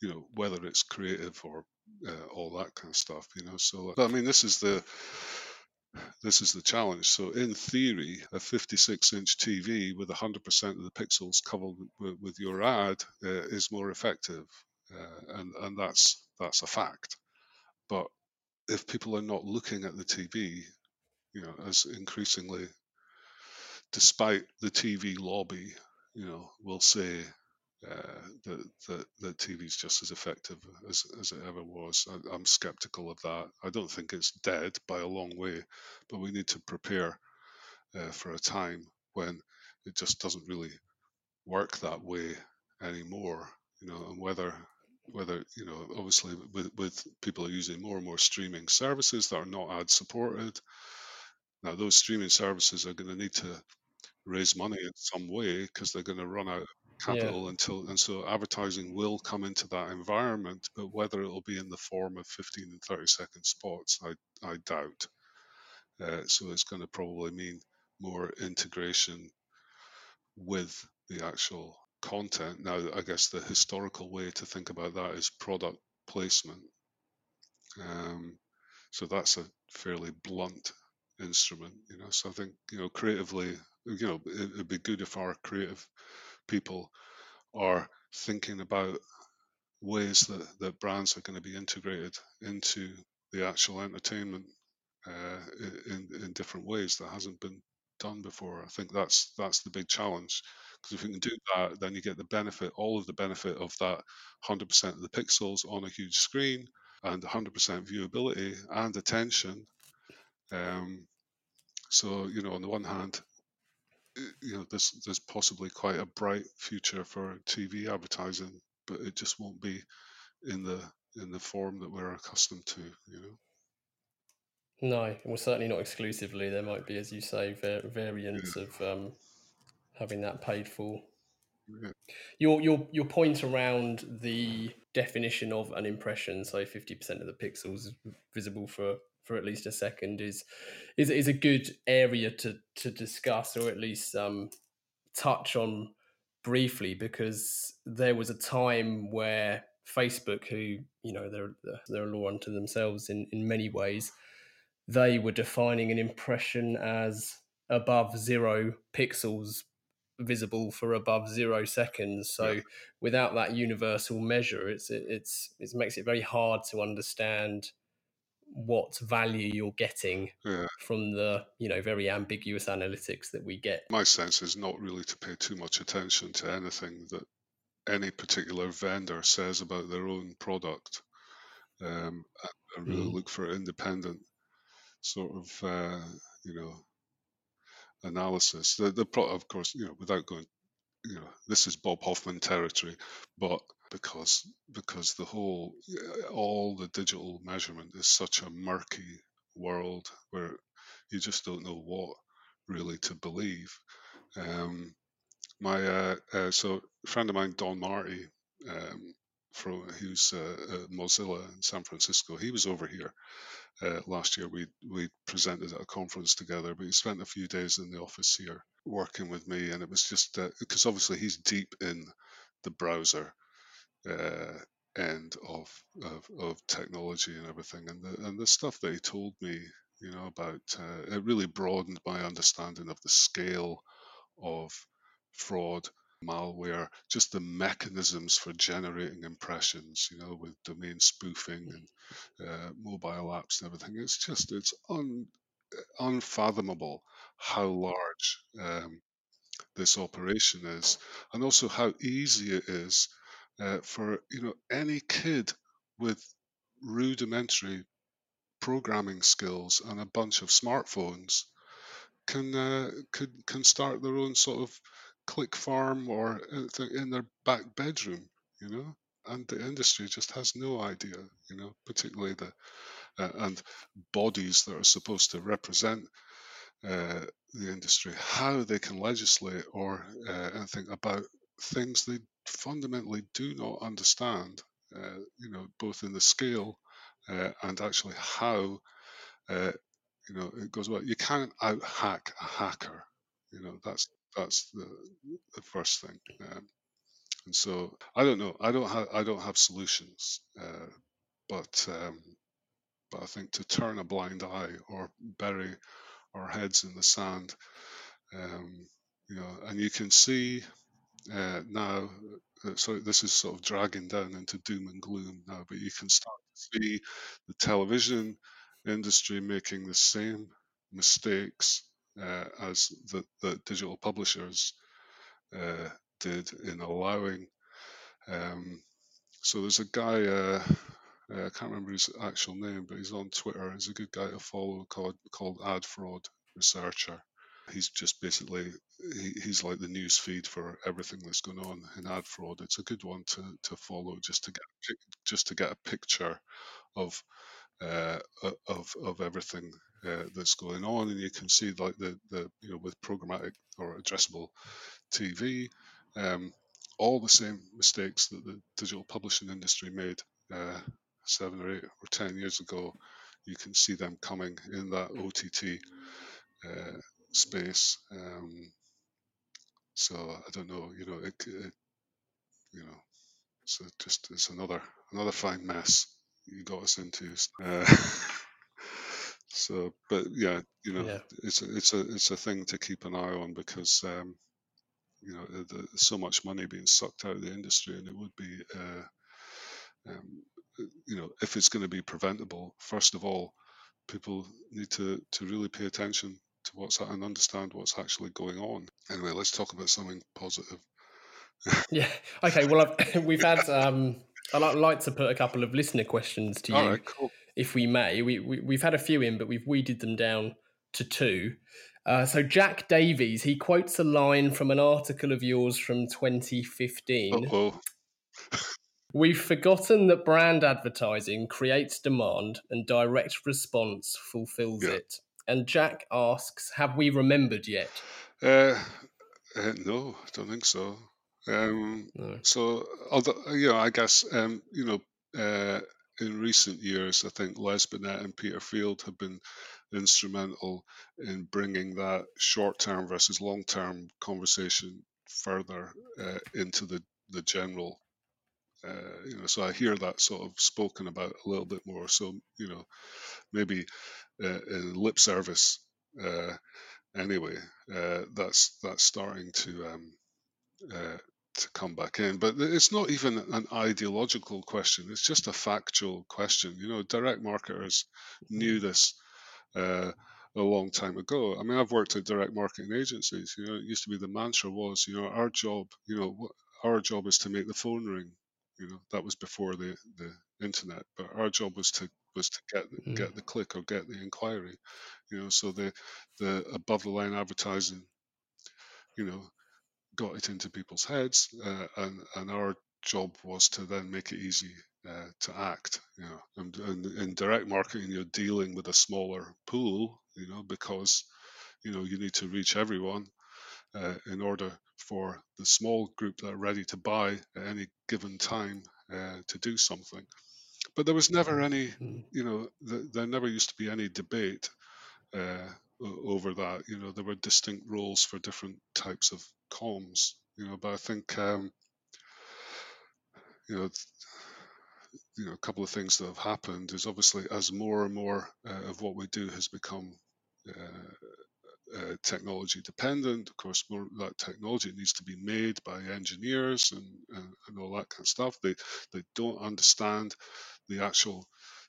you know, whether it's creative or uh, all that kind of stuff. You know, so I mean, this is the this is the challenge. So, in theory, a 56 inch TV with 100% of the pixels covered with, your ad uh, is more effective, uh, and and that's that's a fact. But if people are not looking at the TV, you know, as increasingly, despite the TV lobby you know, will say uh, that, that TV is just as effective as, as it ever was. I, am skeptical of that. I don't think it's dead by a long way, but we need to prepare uh, for a time when it just doesn't really work that way anymore. You know, and whether whether you know, obviously, with with people are using more and more streaming services that are not ad supported. Now, those streaming services are going to need to raise money in some way because they're going to run out of capital yeah. until and so advertising will come into that environment but whether it'll be in the form of 15 and 30 second spots i i doubt Uh, so it's going to probably mean more integration with the actual content. Now, I guess the historical way to think about that is product placement. Um, so that's a fairly blunt instrument, you know. So I think you know creatively, you know, it, would be good if our creative people are thinking about ways that, that brands are going to be integrated into the actual entertainment uh, in in different ways that hasn't been done before. I think that's that's the big challenge because if you can do that, then you get the benefit, all of the benefit of that 100% of the pixels on a huge screen and 100% viewability and attention. Um, so you know, on the one hand, you know, there's there's possibly quite a bright future for TV advertising, but it just won't be in the in the form that we're accustomed to. You know. No, well, certainly not exclusively. There might be, as you say, variants yeah. of um, having that paid for. Yeah. Your your your point around the definition of an impression, so fifty percent of the pixels visible for for at least a second, is is is a good area to to discuss, or at least um, touch on briefly, because there was a time where Facebook, who you know they're they're a law unto themselves in in many ways, they were defining an impression as above zero pixels visible for above zero seconds. So yeah. without that universal measure, it's it, it's it makes it very hard to understand what value you're getting yeah. from the you know very ambiguous analytics that we get. My sense is not really to pay too much attention to anything that any particular vendor says about their own product, um, and really mm. look for independent sort of uh, you know analysis. The, the of course, you know, without going, you know, this is Bob Hoffman territory, but because because the whole all the digital measurement is such a murky world where you just don't know what really to believe. Um, my uh, uh, so friend of mine, Don Marti, um, from who's uh, Mozilla in San Francisco, he was over here uh, last year we we presented at a conference together, but he spent a few days in the office here working with me, and it was just because uh, obviously he's deep in the browser uh, end of, of, of technology and everything, and the and the stuff that he told me, you know, about uh, it really broadened my understanding of the scale of fraud malware, just the mechanisms for generating impressions, you know, with domain spoofing and uh, mobile apps and everything. It's just, it's un, unfathomable how large um, this operation is, and also how easy it is uh, for, you know, any kid with rudimentary programming skills and a bunch of smartphones can uh, could can start their own sort of click farm or in their back bedroom, you know, and the industry just has no idea, you know, particularly the uh, and bodies that are supposed to represent uh, the industry, how they can legislate or uh, anything about things they fundamentally do not understand, uh, you know, both in the scale uh, and actually how, uh, you know, it goes well. You can't out hack a hacker, you know, that's that's the, the first thing. Um, and so I don't know. I don't have I don't have solutions, uh, but um, but I think to turn a blind eye or bury our heads in the sand, um, you know, and you can see uh, now. Uh, so this is sort of dragging down into doom and gloom now, but you can start to see the television industry making the same mistakes uh, as the, the, digital publishers uh, did in allowing. Um, so there's a guy, uh, uh, I can't remember his actual name, but he's on Twitter. He's a good guy to follow called, called Ad Fraud Researcher. He's just basically he, he's like the news feed for everything that's going on in ad fraud. It's a good one to, to follow just to get just to get a picture of uh, of of everything uh, that's going on, and you can see like the the you know with programmatic or addressable TV, um, all the same mistakes that the digital publishing industry made uh, seven or eight or ten years ago. you can see them coming in that OTT uh, space. Um, so I don't know, you know, it, it you know, so just it's another another fine mess you got us into. Uh, so, but yeah, you know, Yeah. it's a, it's a it's a thing to keep an eye on because um, you know the, the, so much money being sucked out of the industry, and it would be, uh, um, you know, if it's going to be preventable, first of all, people need to to really pay attention to what's and understand what's actually going on. Anyway, let's talk about something positive. Yeah. Okay. Well, I've, we've had. Um, I'd like- to put a couple of listener questions to you, All right, cool. if we may. We, we we've had a few in, but we've weeded them down to two. Uh, so Jack Davies he quotes a line from an article of yours from 2015. Oh, We've forgotten that brand advertising creates demand and direct response fulfills Yeah. it. And Jack asks, "Have we remembered yet?" uh, uh, no, I don't think so. Um, No. So, although you know, I guess um, you know, uh, in recent years, I think Les Binet and Peter Field have been instrumental in bringing that short-term versus long-term conversation further uh, into the the general. Uh, you know, so I hear that sort of spoken about a little bit more. So, you know, maybe uh, in lip service. Uh, anyway, uh, that's that's starting to um, uh, to come back in. But it's not even an ideological question. It's just a factual question. You know, direct marketers knew this uh, a long time ago. I mean, I've worked at direct marketing agencies. You know, it used to be the mantra was, you know, our job, you know, our job is to make the phone ring. You know, that was before the the internet. But our job was to was to get the, Mm. get the click or get the inquiry. You know, so the the above the line advertising, you know, got it into people's heads, uh, and and our job was to then make it easy uh, to act. You know, and, and in direct marketing, you're dealing with a smaller pool. You know, because you know you need to reach everyone uh, in order for the small group that are ready to buy at any given time uh, to do something. But there was never any, Mm. you know, th- there never used to be any debate uh, over that. You know, there were distinct roles for different types of comms. You know, but I think um, you know, th- you know, a couple of things that have happened is obviously as more and more uh, of what we do has become uh, uh, technology dependent. Of course, more that technology needs to be made by engineers and, and, all that kind of stuff. They they don't understand the actual,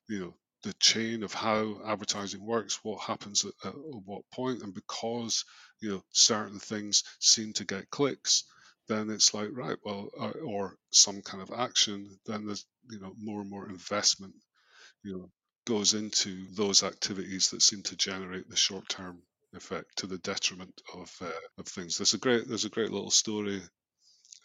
you know, the chain of how advertising works, what happens at, at what point, and because you know certain things seem to get clicks, then it's like right, well, uh, or some kind of action, then there's you know more and more investment, you know, goes into those activities that seem to generate the short-term effect to the detriment of uh, of things. There's a great there's a great little story.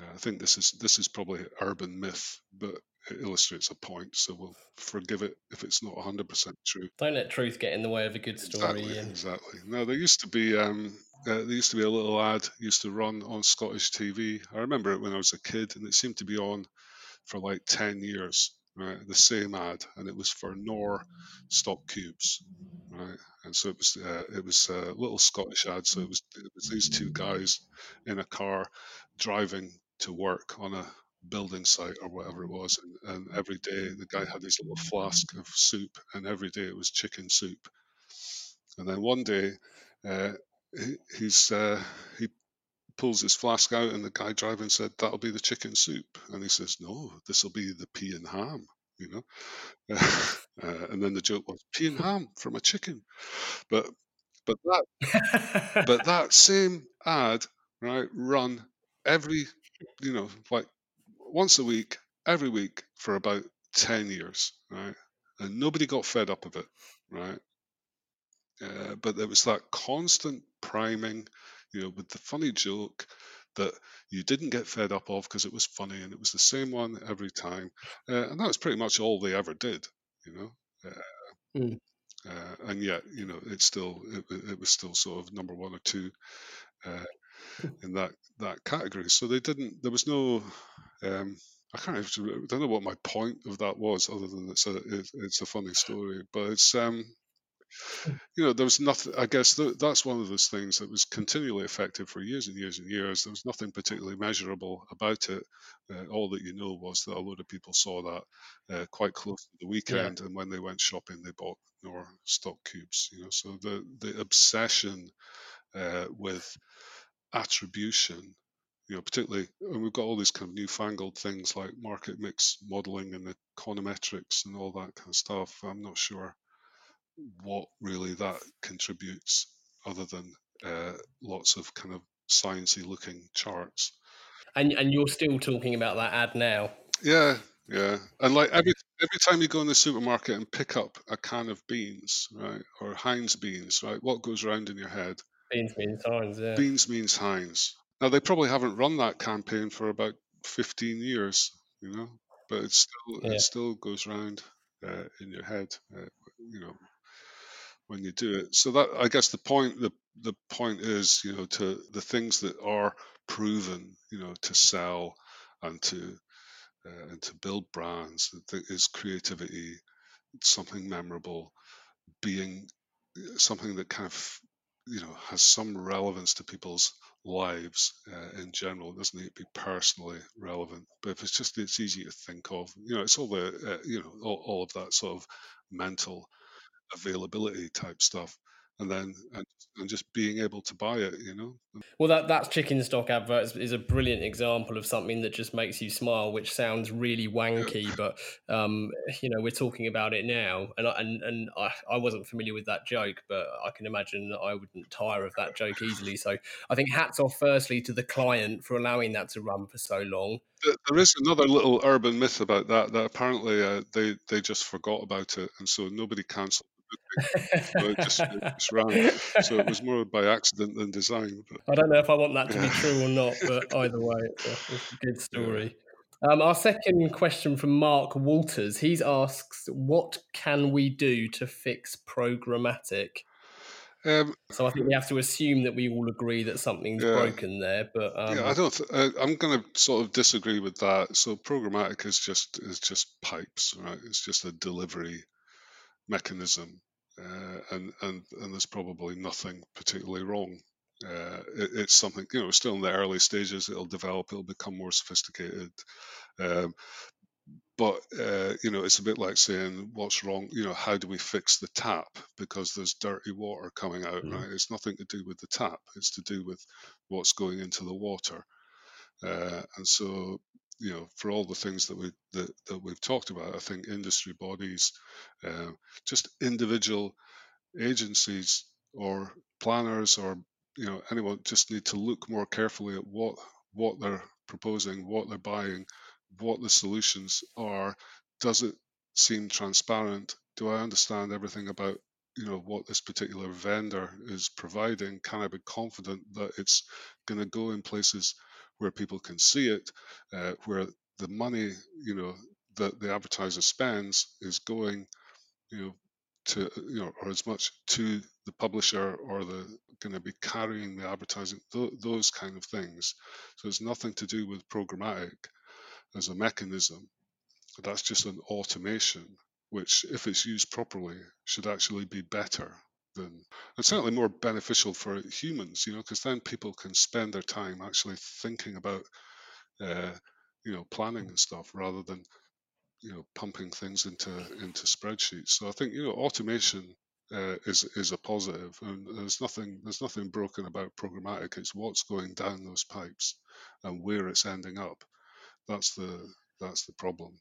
Uh, I think this is this is probably urban myth, but it illustrates a point. So we'll forgive it if it's not 100% true. Don't let truth get in the way of a good story. Exactly, exactly. No, there used to be um, uh, there used to be a little ad used to run on Scottish TV. I remember it when I was a kid, and it seemed to be on for like ten years. Right, the same ad, and it was for Knorr stock cubes. Right, and so it was uh, it was a little Scottish ad. So it was it was these two guys in a car driving to work on a building site or whatever it was, and, and every day the guy had his little flask of soup, and every day it was chicken soup. And then one day, uh, he, he's uh, he pulls his flask out, and the guy driving said, "That'll be the chicken soup," and he says, "No, this will be the pea and ham." You know, uh, and then the joke was pea and ham from a chicken, but but that but that same ad, right, run every, you know, like once a week, every week for about 10 years, right? And nobody got fed up of it, right? Uh, but there was that constant priming, you know, with the funny joke that you didn't get fed up of because it was funny and it was the same one every time. Uh, and that was pretty much all they ever did, you know. Uh, Mm. uh, and yet, you know, it's still it, it was still sort of number one or two uh, in that that category. So they didn't. There was no. Um, I can't even, I don't know what my point of that was, other than it's a it's a funny story. But it's um, you know, there was nothing. I guess th- that's one of those things that was continually effective for years and years and years. There was nothing particularly measurable about it. Uh, all that you know was that a lot of people saw that uh, quite close to the weekend, yeah. and when they went shopping, they bought more stock cubes. You know, so the the obsession uh, with attribution you know, particularly, and we've got all these kind of newfangled things like market mix modeling and econometrics and all that kind of stuff. I'm not sure what really that contributes other than uh, lots of kind of sciencey looking charts. And and you're still talking about that ad now. Yeah, yeah. And like every every time you go in the supermarket and pick up a can of beans, right, or Heinz beans, right, what goes around in your head? Beans means Heinz, yeah. Beans means Heinz. Now they probably haven't run that campaign for about 15 years, you know, but it still yeah. it still goes around uh, in your head, uh, you know, when you do it. So that I guess the point the the point is you know to the things that are proven you know to sell and to uh, and to build brands is creativity, something memorable, being uh, something that kind of you know has some relevance to people's lives uh, in general. It doesn't need to be personally relevant, but if it's just it's easy to think of, you know, it's all the uh, you know all, all of that sort of mental availability type stuff and then and, and just being able to buy it you know? Well that that's chicken stock adverts is a brilliant example of something that just makes you smile which sounds really wanky yeah. but um you know we're talking about it now and I, and and I, I wasn't familiar with that joke but i can imagine that i wouldn't tire of that joke easily. So i think hats off firstly to the client for allowing that to run for so long. There is another little urban myth about that that apparently uh, they they just forgot about it and so nobody cancelled so it just, just ran. So it was more by accident than design. But, I don't know if I want that to be true or not, but either way, it's a, it's a good story. Um, our second question from Mark Walters. He's asks, "What can we do to fix programmatic?" Um, so I think we have to assume that we all agree that something's yeah, broken there. But um, yeah, I don't. Th- uh, I'm going to sort of disagree with that. So programmatic is just is just pipes, right? It's just a delivery mechanism uh, and and and there's probably nothing particularly wrong. Uh, it, it's something you know, still in the early stages. It'll develop. It'll become more sophisticated. Um, but uh, you know, it's a bit like saying, "What's wrong?" You know, how do we fix the tap because there's dirty water coming out? Mm. Right? It's nothing to do with the tap. It's to do with what's going into the water. Uh, and so you know, for all the things that we that, that we've talked about, I think industry bodies, uh, just individual agencies or planners or you know anyone just need to look more carefully at what what they're proposing, what they're buying, what the solutions are. Does it seem transparent? Do I understand everything about you know what this particular vendor is providing? Can I be confident that it's going to go in places where people can see it, uh, where the money, you know, that the advertiser spends is going, you know, to you know, or as much to the publisher or the going to be carrying the advertising, th- those kind of things. So it's nothing to do with programmatic as a mechanism. That's just an automation, which, if it's used properly, should actually be better than and certainly more beneficial for humans you know because then people can spend their time actually thinking about uh, you know planning and stuff rather than you know pumping things into into spreadsheets. So i think you know automation uh, is is a positive and there's nothing there's nothing broken about programmatic. It's what's going down those pipes and where it's ending up. That's the that's the problem.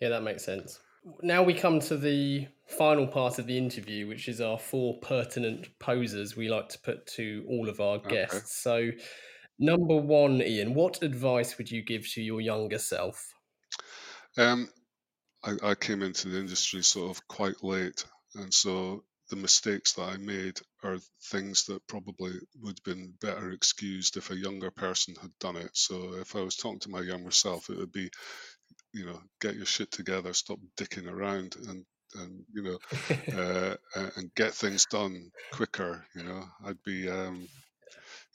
Yeah that makes sense now we come to the final part of the interview, which is our four pertinent posers we like to put to all of our guests. Okay. So, number one, Eaon, what advice would you give to your younger self? Um, I, I came into the industry sort of quite late, and so the mistakes that I made are things that probably would have been better excused if a younger person had done it. So if I was talking to my younger self, it would be you know, get your shit together, stop dicking around, and and you know, uh, and get things done quicker. You know, I'd be, um,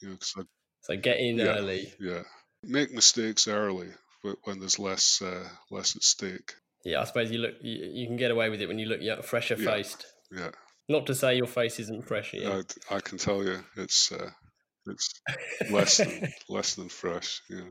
you know, cause I'd, so get in yeah, early. Yeah, make mistakes early when there's less uh, less at stake. Yeah, I suppose you look you, you can get away with it when you look fresher Yeah. faced. Yeah, Not to say your face isn't fresh, Eaon. I, I can tell you, it's uh, it's less than less than fresh. Yeah,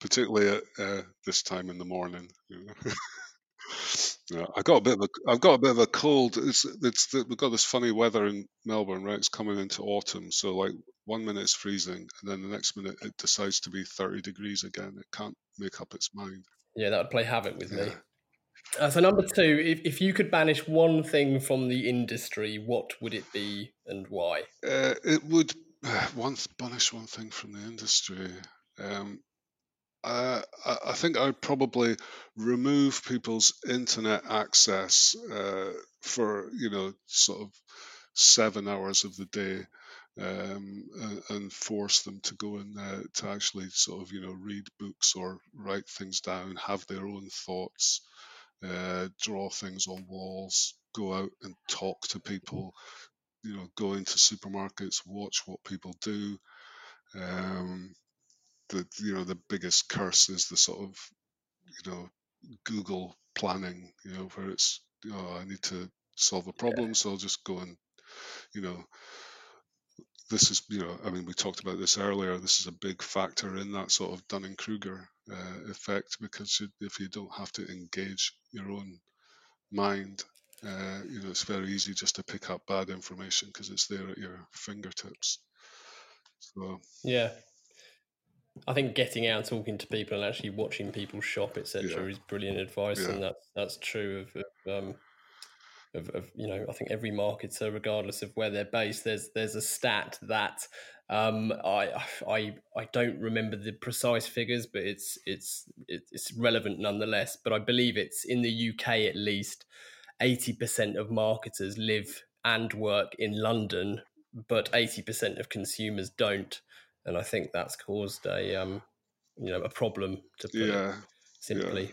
particularly at uh, this time in the morning. You know? yeah, I got a bit of a I've got a bit of a cold. It's it's the, we've got this funny weather in Melbourne, right? It's coming into autumn, so like one minute it's freezing, and then the next minute it decides to be thirty degrees again. It can't make up its mind. yeah, that would play havoc with me. Uh, so number two, if, if you could banish one thing from the industry, what would it be and why? Uh, it would one th- banish one thing from the industry. Um, I, I think I'd probably remove people's internet access uh, for you know sort of seven hours of the day, um, and, and force them to go and uh, to actually sort of you know read books or write things down, have their own thoughts, uh, draw things on walls, go out and talk to people you know, go into supermarkets, watch what people do. Um, the you know the biggest curse is the sort of you know Google planning, you know, where it's know I need to solve a problem, so I'll just go and you know this is you know I mean we talked about this earlier. This is a big factor in that sort of Dunning Kruger uh, effect because you, if you don't have to engage your own mind uh, you know, it's very easy just to pick up bad information because it's there at your fingertips. So Yeah. I think getting out, talking to people, and actually watching people shop, etc., Yeah. is brilliant advice, Yeah. and that's that's true of, of um, of, of you know I think every marketer, regardless of where they're based, there's there's a stat that um, I I I don't remember the precise figures, but it's it's it's relevant nonetheless. But I believe it's in the UK at least, eighty percent of marketers live and work in London, but eighty percent of consumers don't, and I think that's caused a um, you know a problem to put it yeah, simply.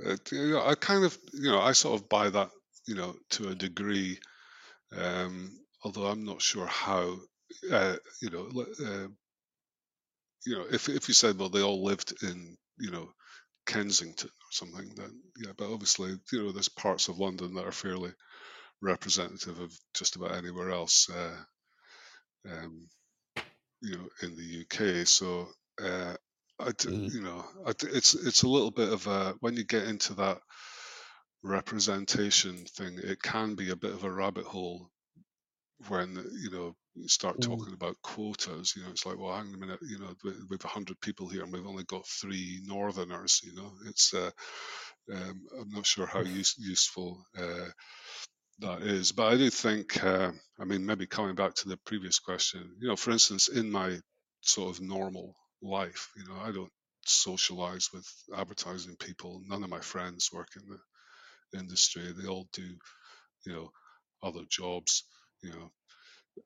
it, you know, I kind of you know I sort of buy that you know to a degree, um, although I'm not sure how. Uh, you know, uh, you know, if if you said well they all lived in you know Kensington or something, then yeah, but obviously you know there's parts of London that are fairly representative of just about anywhere else. Uh, um, you know, in the UK. So, uh, I d- Mhm. you know, I d- it's it's a little bit of a when you get into that representation thing, it can be a bit of a rabbit hole when you know you start Mm. talking about quotas. You know, it's like, well, hang on a minute. You know, we- we've hundred people here, and we've only got three Northerners. You know, it's uh, um, I'm not sure how use, useful. Uh, that is. But I do think, uh, I mean, maybe coming back to the previous question, you know, for instance, in my sort of normal life, you know, I don't socialize with advertising people. None of my friends work in the industry. They all do, you know, other jobs, you know,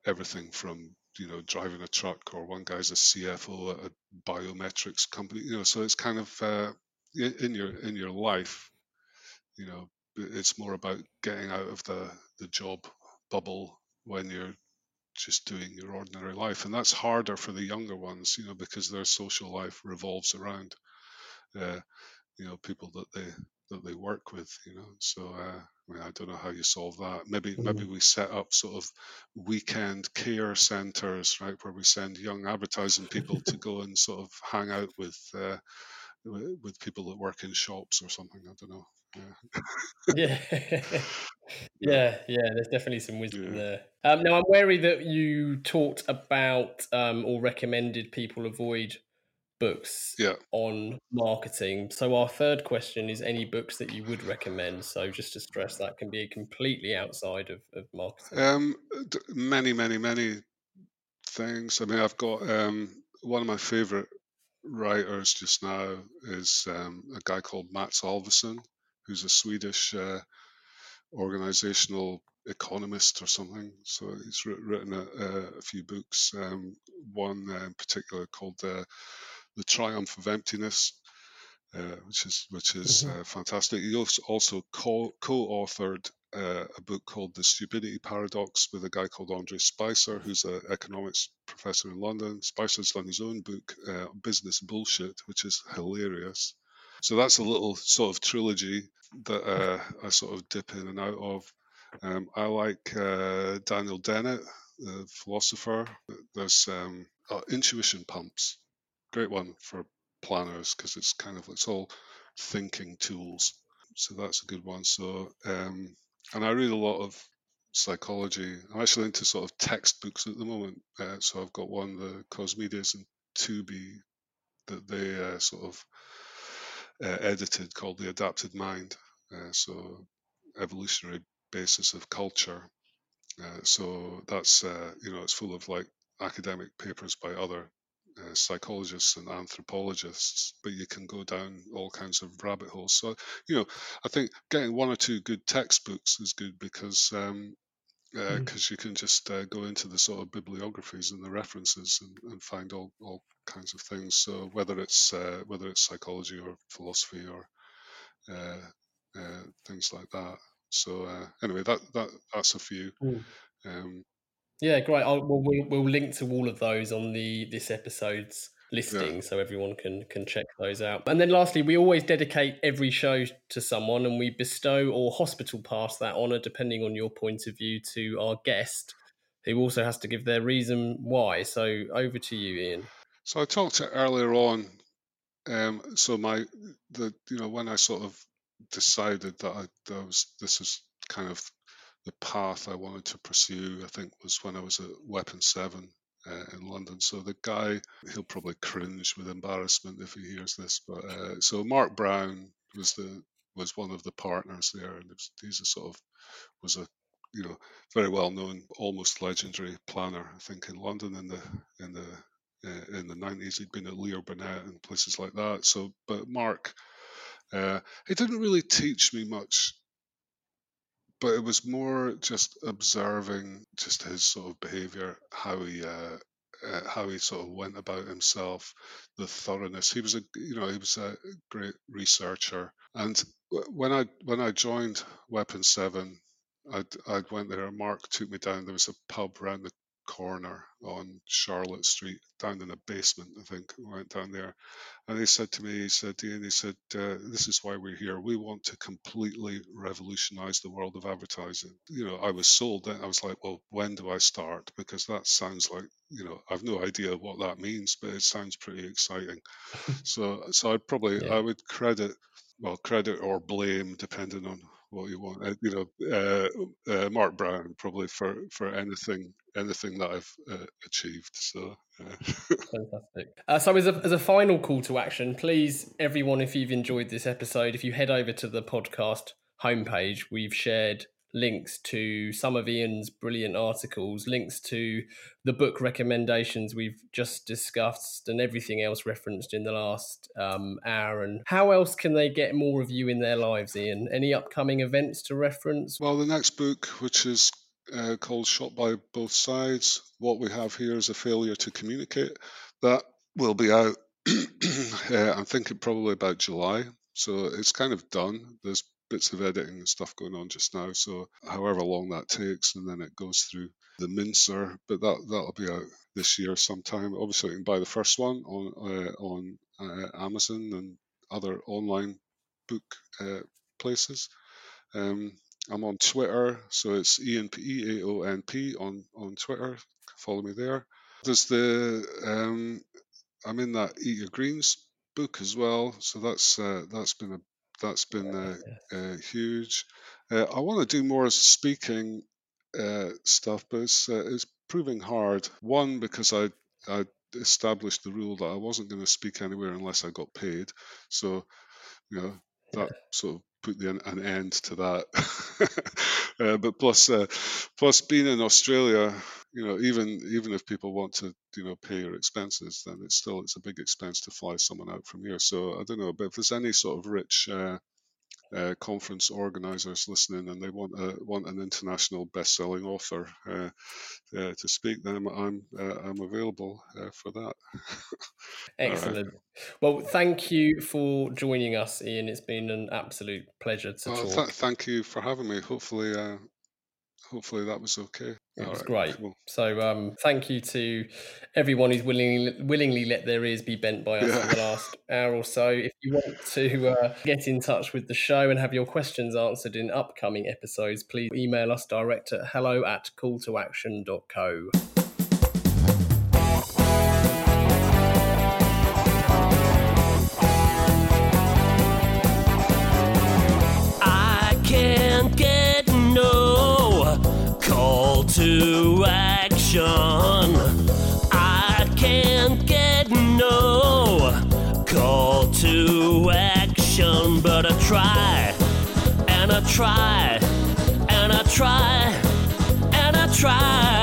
everything from, you know, driving a truck or one guy's a CFO at a biometrics company, you know, so it's kind of uh, in, in your in your life, you know, it's more about getting out of the the job bubble when you're just doing your ordinary life. And that's harder for the younger ones you know because their social life revolves around uh, you know people that they that they work with you know. So uh, I, mean, I don't know how you solve that. Maybe maybe we set up sort of weekend care centers right where we send young advertising people to go and sort of hang out with uh, with people that work in shops or something. I don't know yeah. yeah. yeah, there's definitely some wisdom Yeah. there. Um, now, I'm wary that you talked about um, or recommended people avoid books yeah on marketing. So, our third question is any books that you would recommend? So, just to stress, that can be completely outside of, of marketing. Um, d- many, many, many things. I mean, I've got um, one of my favorite writers just now is um, a guy called Mats Alvesson, who's a Swedish uh, organizational economist or something. So he's written a, a few books. Um, one uh, in particular called uh, "The Triumph of Emptiness." Uh, which is which is Mhm. uh, fantastic. He also, also co- co-authored uh, a book called The Stupidity Paradox with a guy called Andre Spicer, who's an economics professor in London. Spicer's done his own book, uh, Business Bullshit, which is hilarious. So that's a little sort of trilogy that uh, I sort of dip in and out of. Um, I like uh, Daniel Dennett, the philosopher. There's um, oh, Intuition Pumps, great one for planners because it's kind of it's all thinking tools. So that's a good one. So um, and I read a lot of psychology. I'm actually into sort of textbooks at the moment. Uh, so I've got one, the Cosmides and Tooby, that they uh, sort of uh, edited called The Adapted Mind. Uh, so evolutionary basis of culture. Uh, so that's uh, you know it's full of like academic papers by other uh, psychologists and anthropologists, but you can go down all kinds of rabbit holes. So, you know, I think getting one or two good textbooks is good because um, because uh, mm. you can just uh, go into the sort of bibliographies and the references and, and find all, all kinds of things. So whether it's uh, whether it's psychology or philosophy or uh, uh, things like that. So uh, anyway, that that that's a few. Mm. Um, yeah, great. I'll, we'll, we'll, we'll link to all of those on the this episode's listing, yeah. so everyone can can check those out. And then lastly, we always dedicate every show to someone, and we bestow or hospital pass that honour, depending on your point of view, to our guest, who also has to give their reason why. So over to you, Eaon. So I talked to earlier on. Um, so my the you know when I sort of decided that I that was this is kind of the path I wanted to pursue, I think, was when I was at Weapon 7 uh, in London. So the guy, he'll probably cringe with embarrassment if he hears this. But uh, so Mark Brown was the was one of the partners there, and was, he's a sort of was a you know very well known, almost legendary planner. I think in London in the in the uh, in the 90s he'd been at Leo Burnett and places like that. So, but Mark, uh, he didn't really teach me much but it was more just observing just his sort of behavior, how he uh, uh, how he sort of went about himself, the thoroughness. He was a you know he was a great researcher, and when I when I joined Weapon Seven, I I went there. Mark took me down. There was a pub around the corner on Charlotte Street, down in a basement, I think. I went down there, and he said to me, he said, Eaon, he said, uh, this is why we're here. We want to completely revolutionize the world of advertising. You know, I was sold. Then. I was like, well, when do I start? Because that sounds like, you know, I've no idea what that means, but it sounds pretty exciting. so, so I'd probably, yeah. I would credit, well, credit or blame, depending on what you want. Uh, you know, uh, uh, Mark Brown probably for for anything anything that I've uh, achieved. So. Fantastic. So, as a, as a final call to action, please, everyone, if you've enjoyed this episode, if you head over to the podcast homepage, we've shared links to some of Eaon's brilliant articles, links to the book recommendations we've just discussed, and everything else referenced in the last um, hour. And how else can they get more of you in their lives, Eaon? Any upcoming events to reference? Well, the next book, which is uh, called Shot by Both Sides, what we have here is a failure to communicate. That will be out. uh, I'm thinking probably about July. So it's kind of done. There's bits of editing and stuff going on just now. So however long that takes, and then it goes through the mincer. But that that'll be out this year sometime. Obviously, you can buy the first one on uh, on uh, Amazon and other online book uh, places. Um, I'm on Twitter, so it's Eaon P E A O N P on on Twitter. Follow me there. There's the um, I'm in that Eat Your Greens book as well, so that's uh, that's been a that's been uh, uh, huge. Uh, I want to do more speaking uh, stuff, but it's, uh, it's proving hard. One, because I, I established the rule that I wasn't going to speak anywhere unless I got paid. So, you know, that sort of put the, an end to that. uh, but plus, uh, plus being in Australia, you know, even even if people want to, you know, pay your expenses, then it's still it's a big expense to fly someone out from here. So I don't know, but if there's any sort of rich uh, uh, conference organizers listening and they want a, want an international best-selling author uh, uh, to speak, then I'm uh, I'm available uh, for that. Excellent. Right. Well, thank you for joining us, Eaon. It's been an absolute pleasure to talk. Th- thank you for having me. Hopefully, uh, hopefully that was okay. It was great. Cool. So um, thank you to everyone who's willingly willingly let their ears be bent by us yeah. for the last hour or so. If you want to uh, get in touch with the show and have your questions answered in upcoming episodes, please email us direct at hello at calltoaction.co. action. I can't get no call to action, but I try and I try and I try and I try.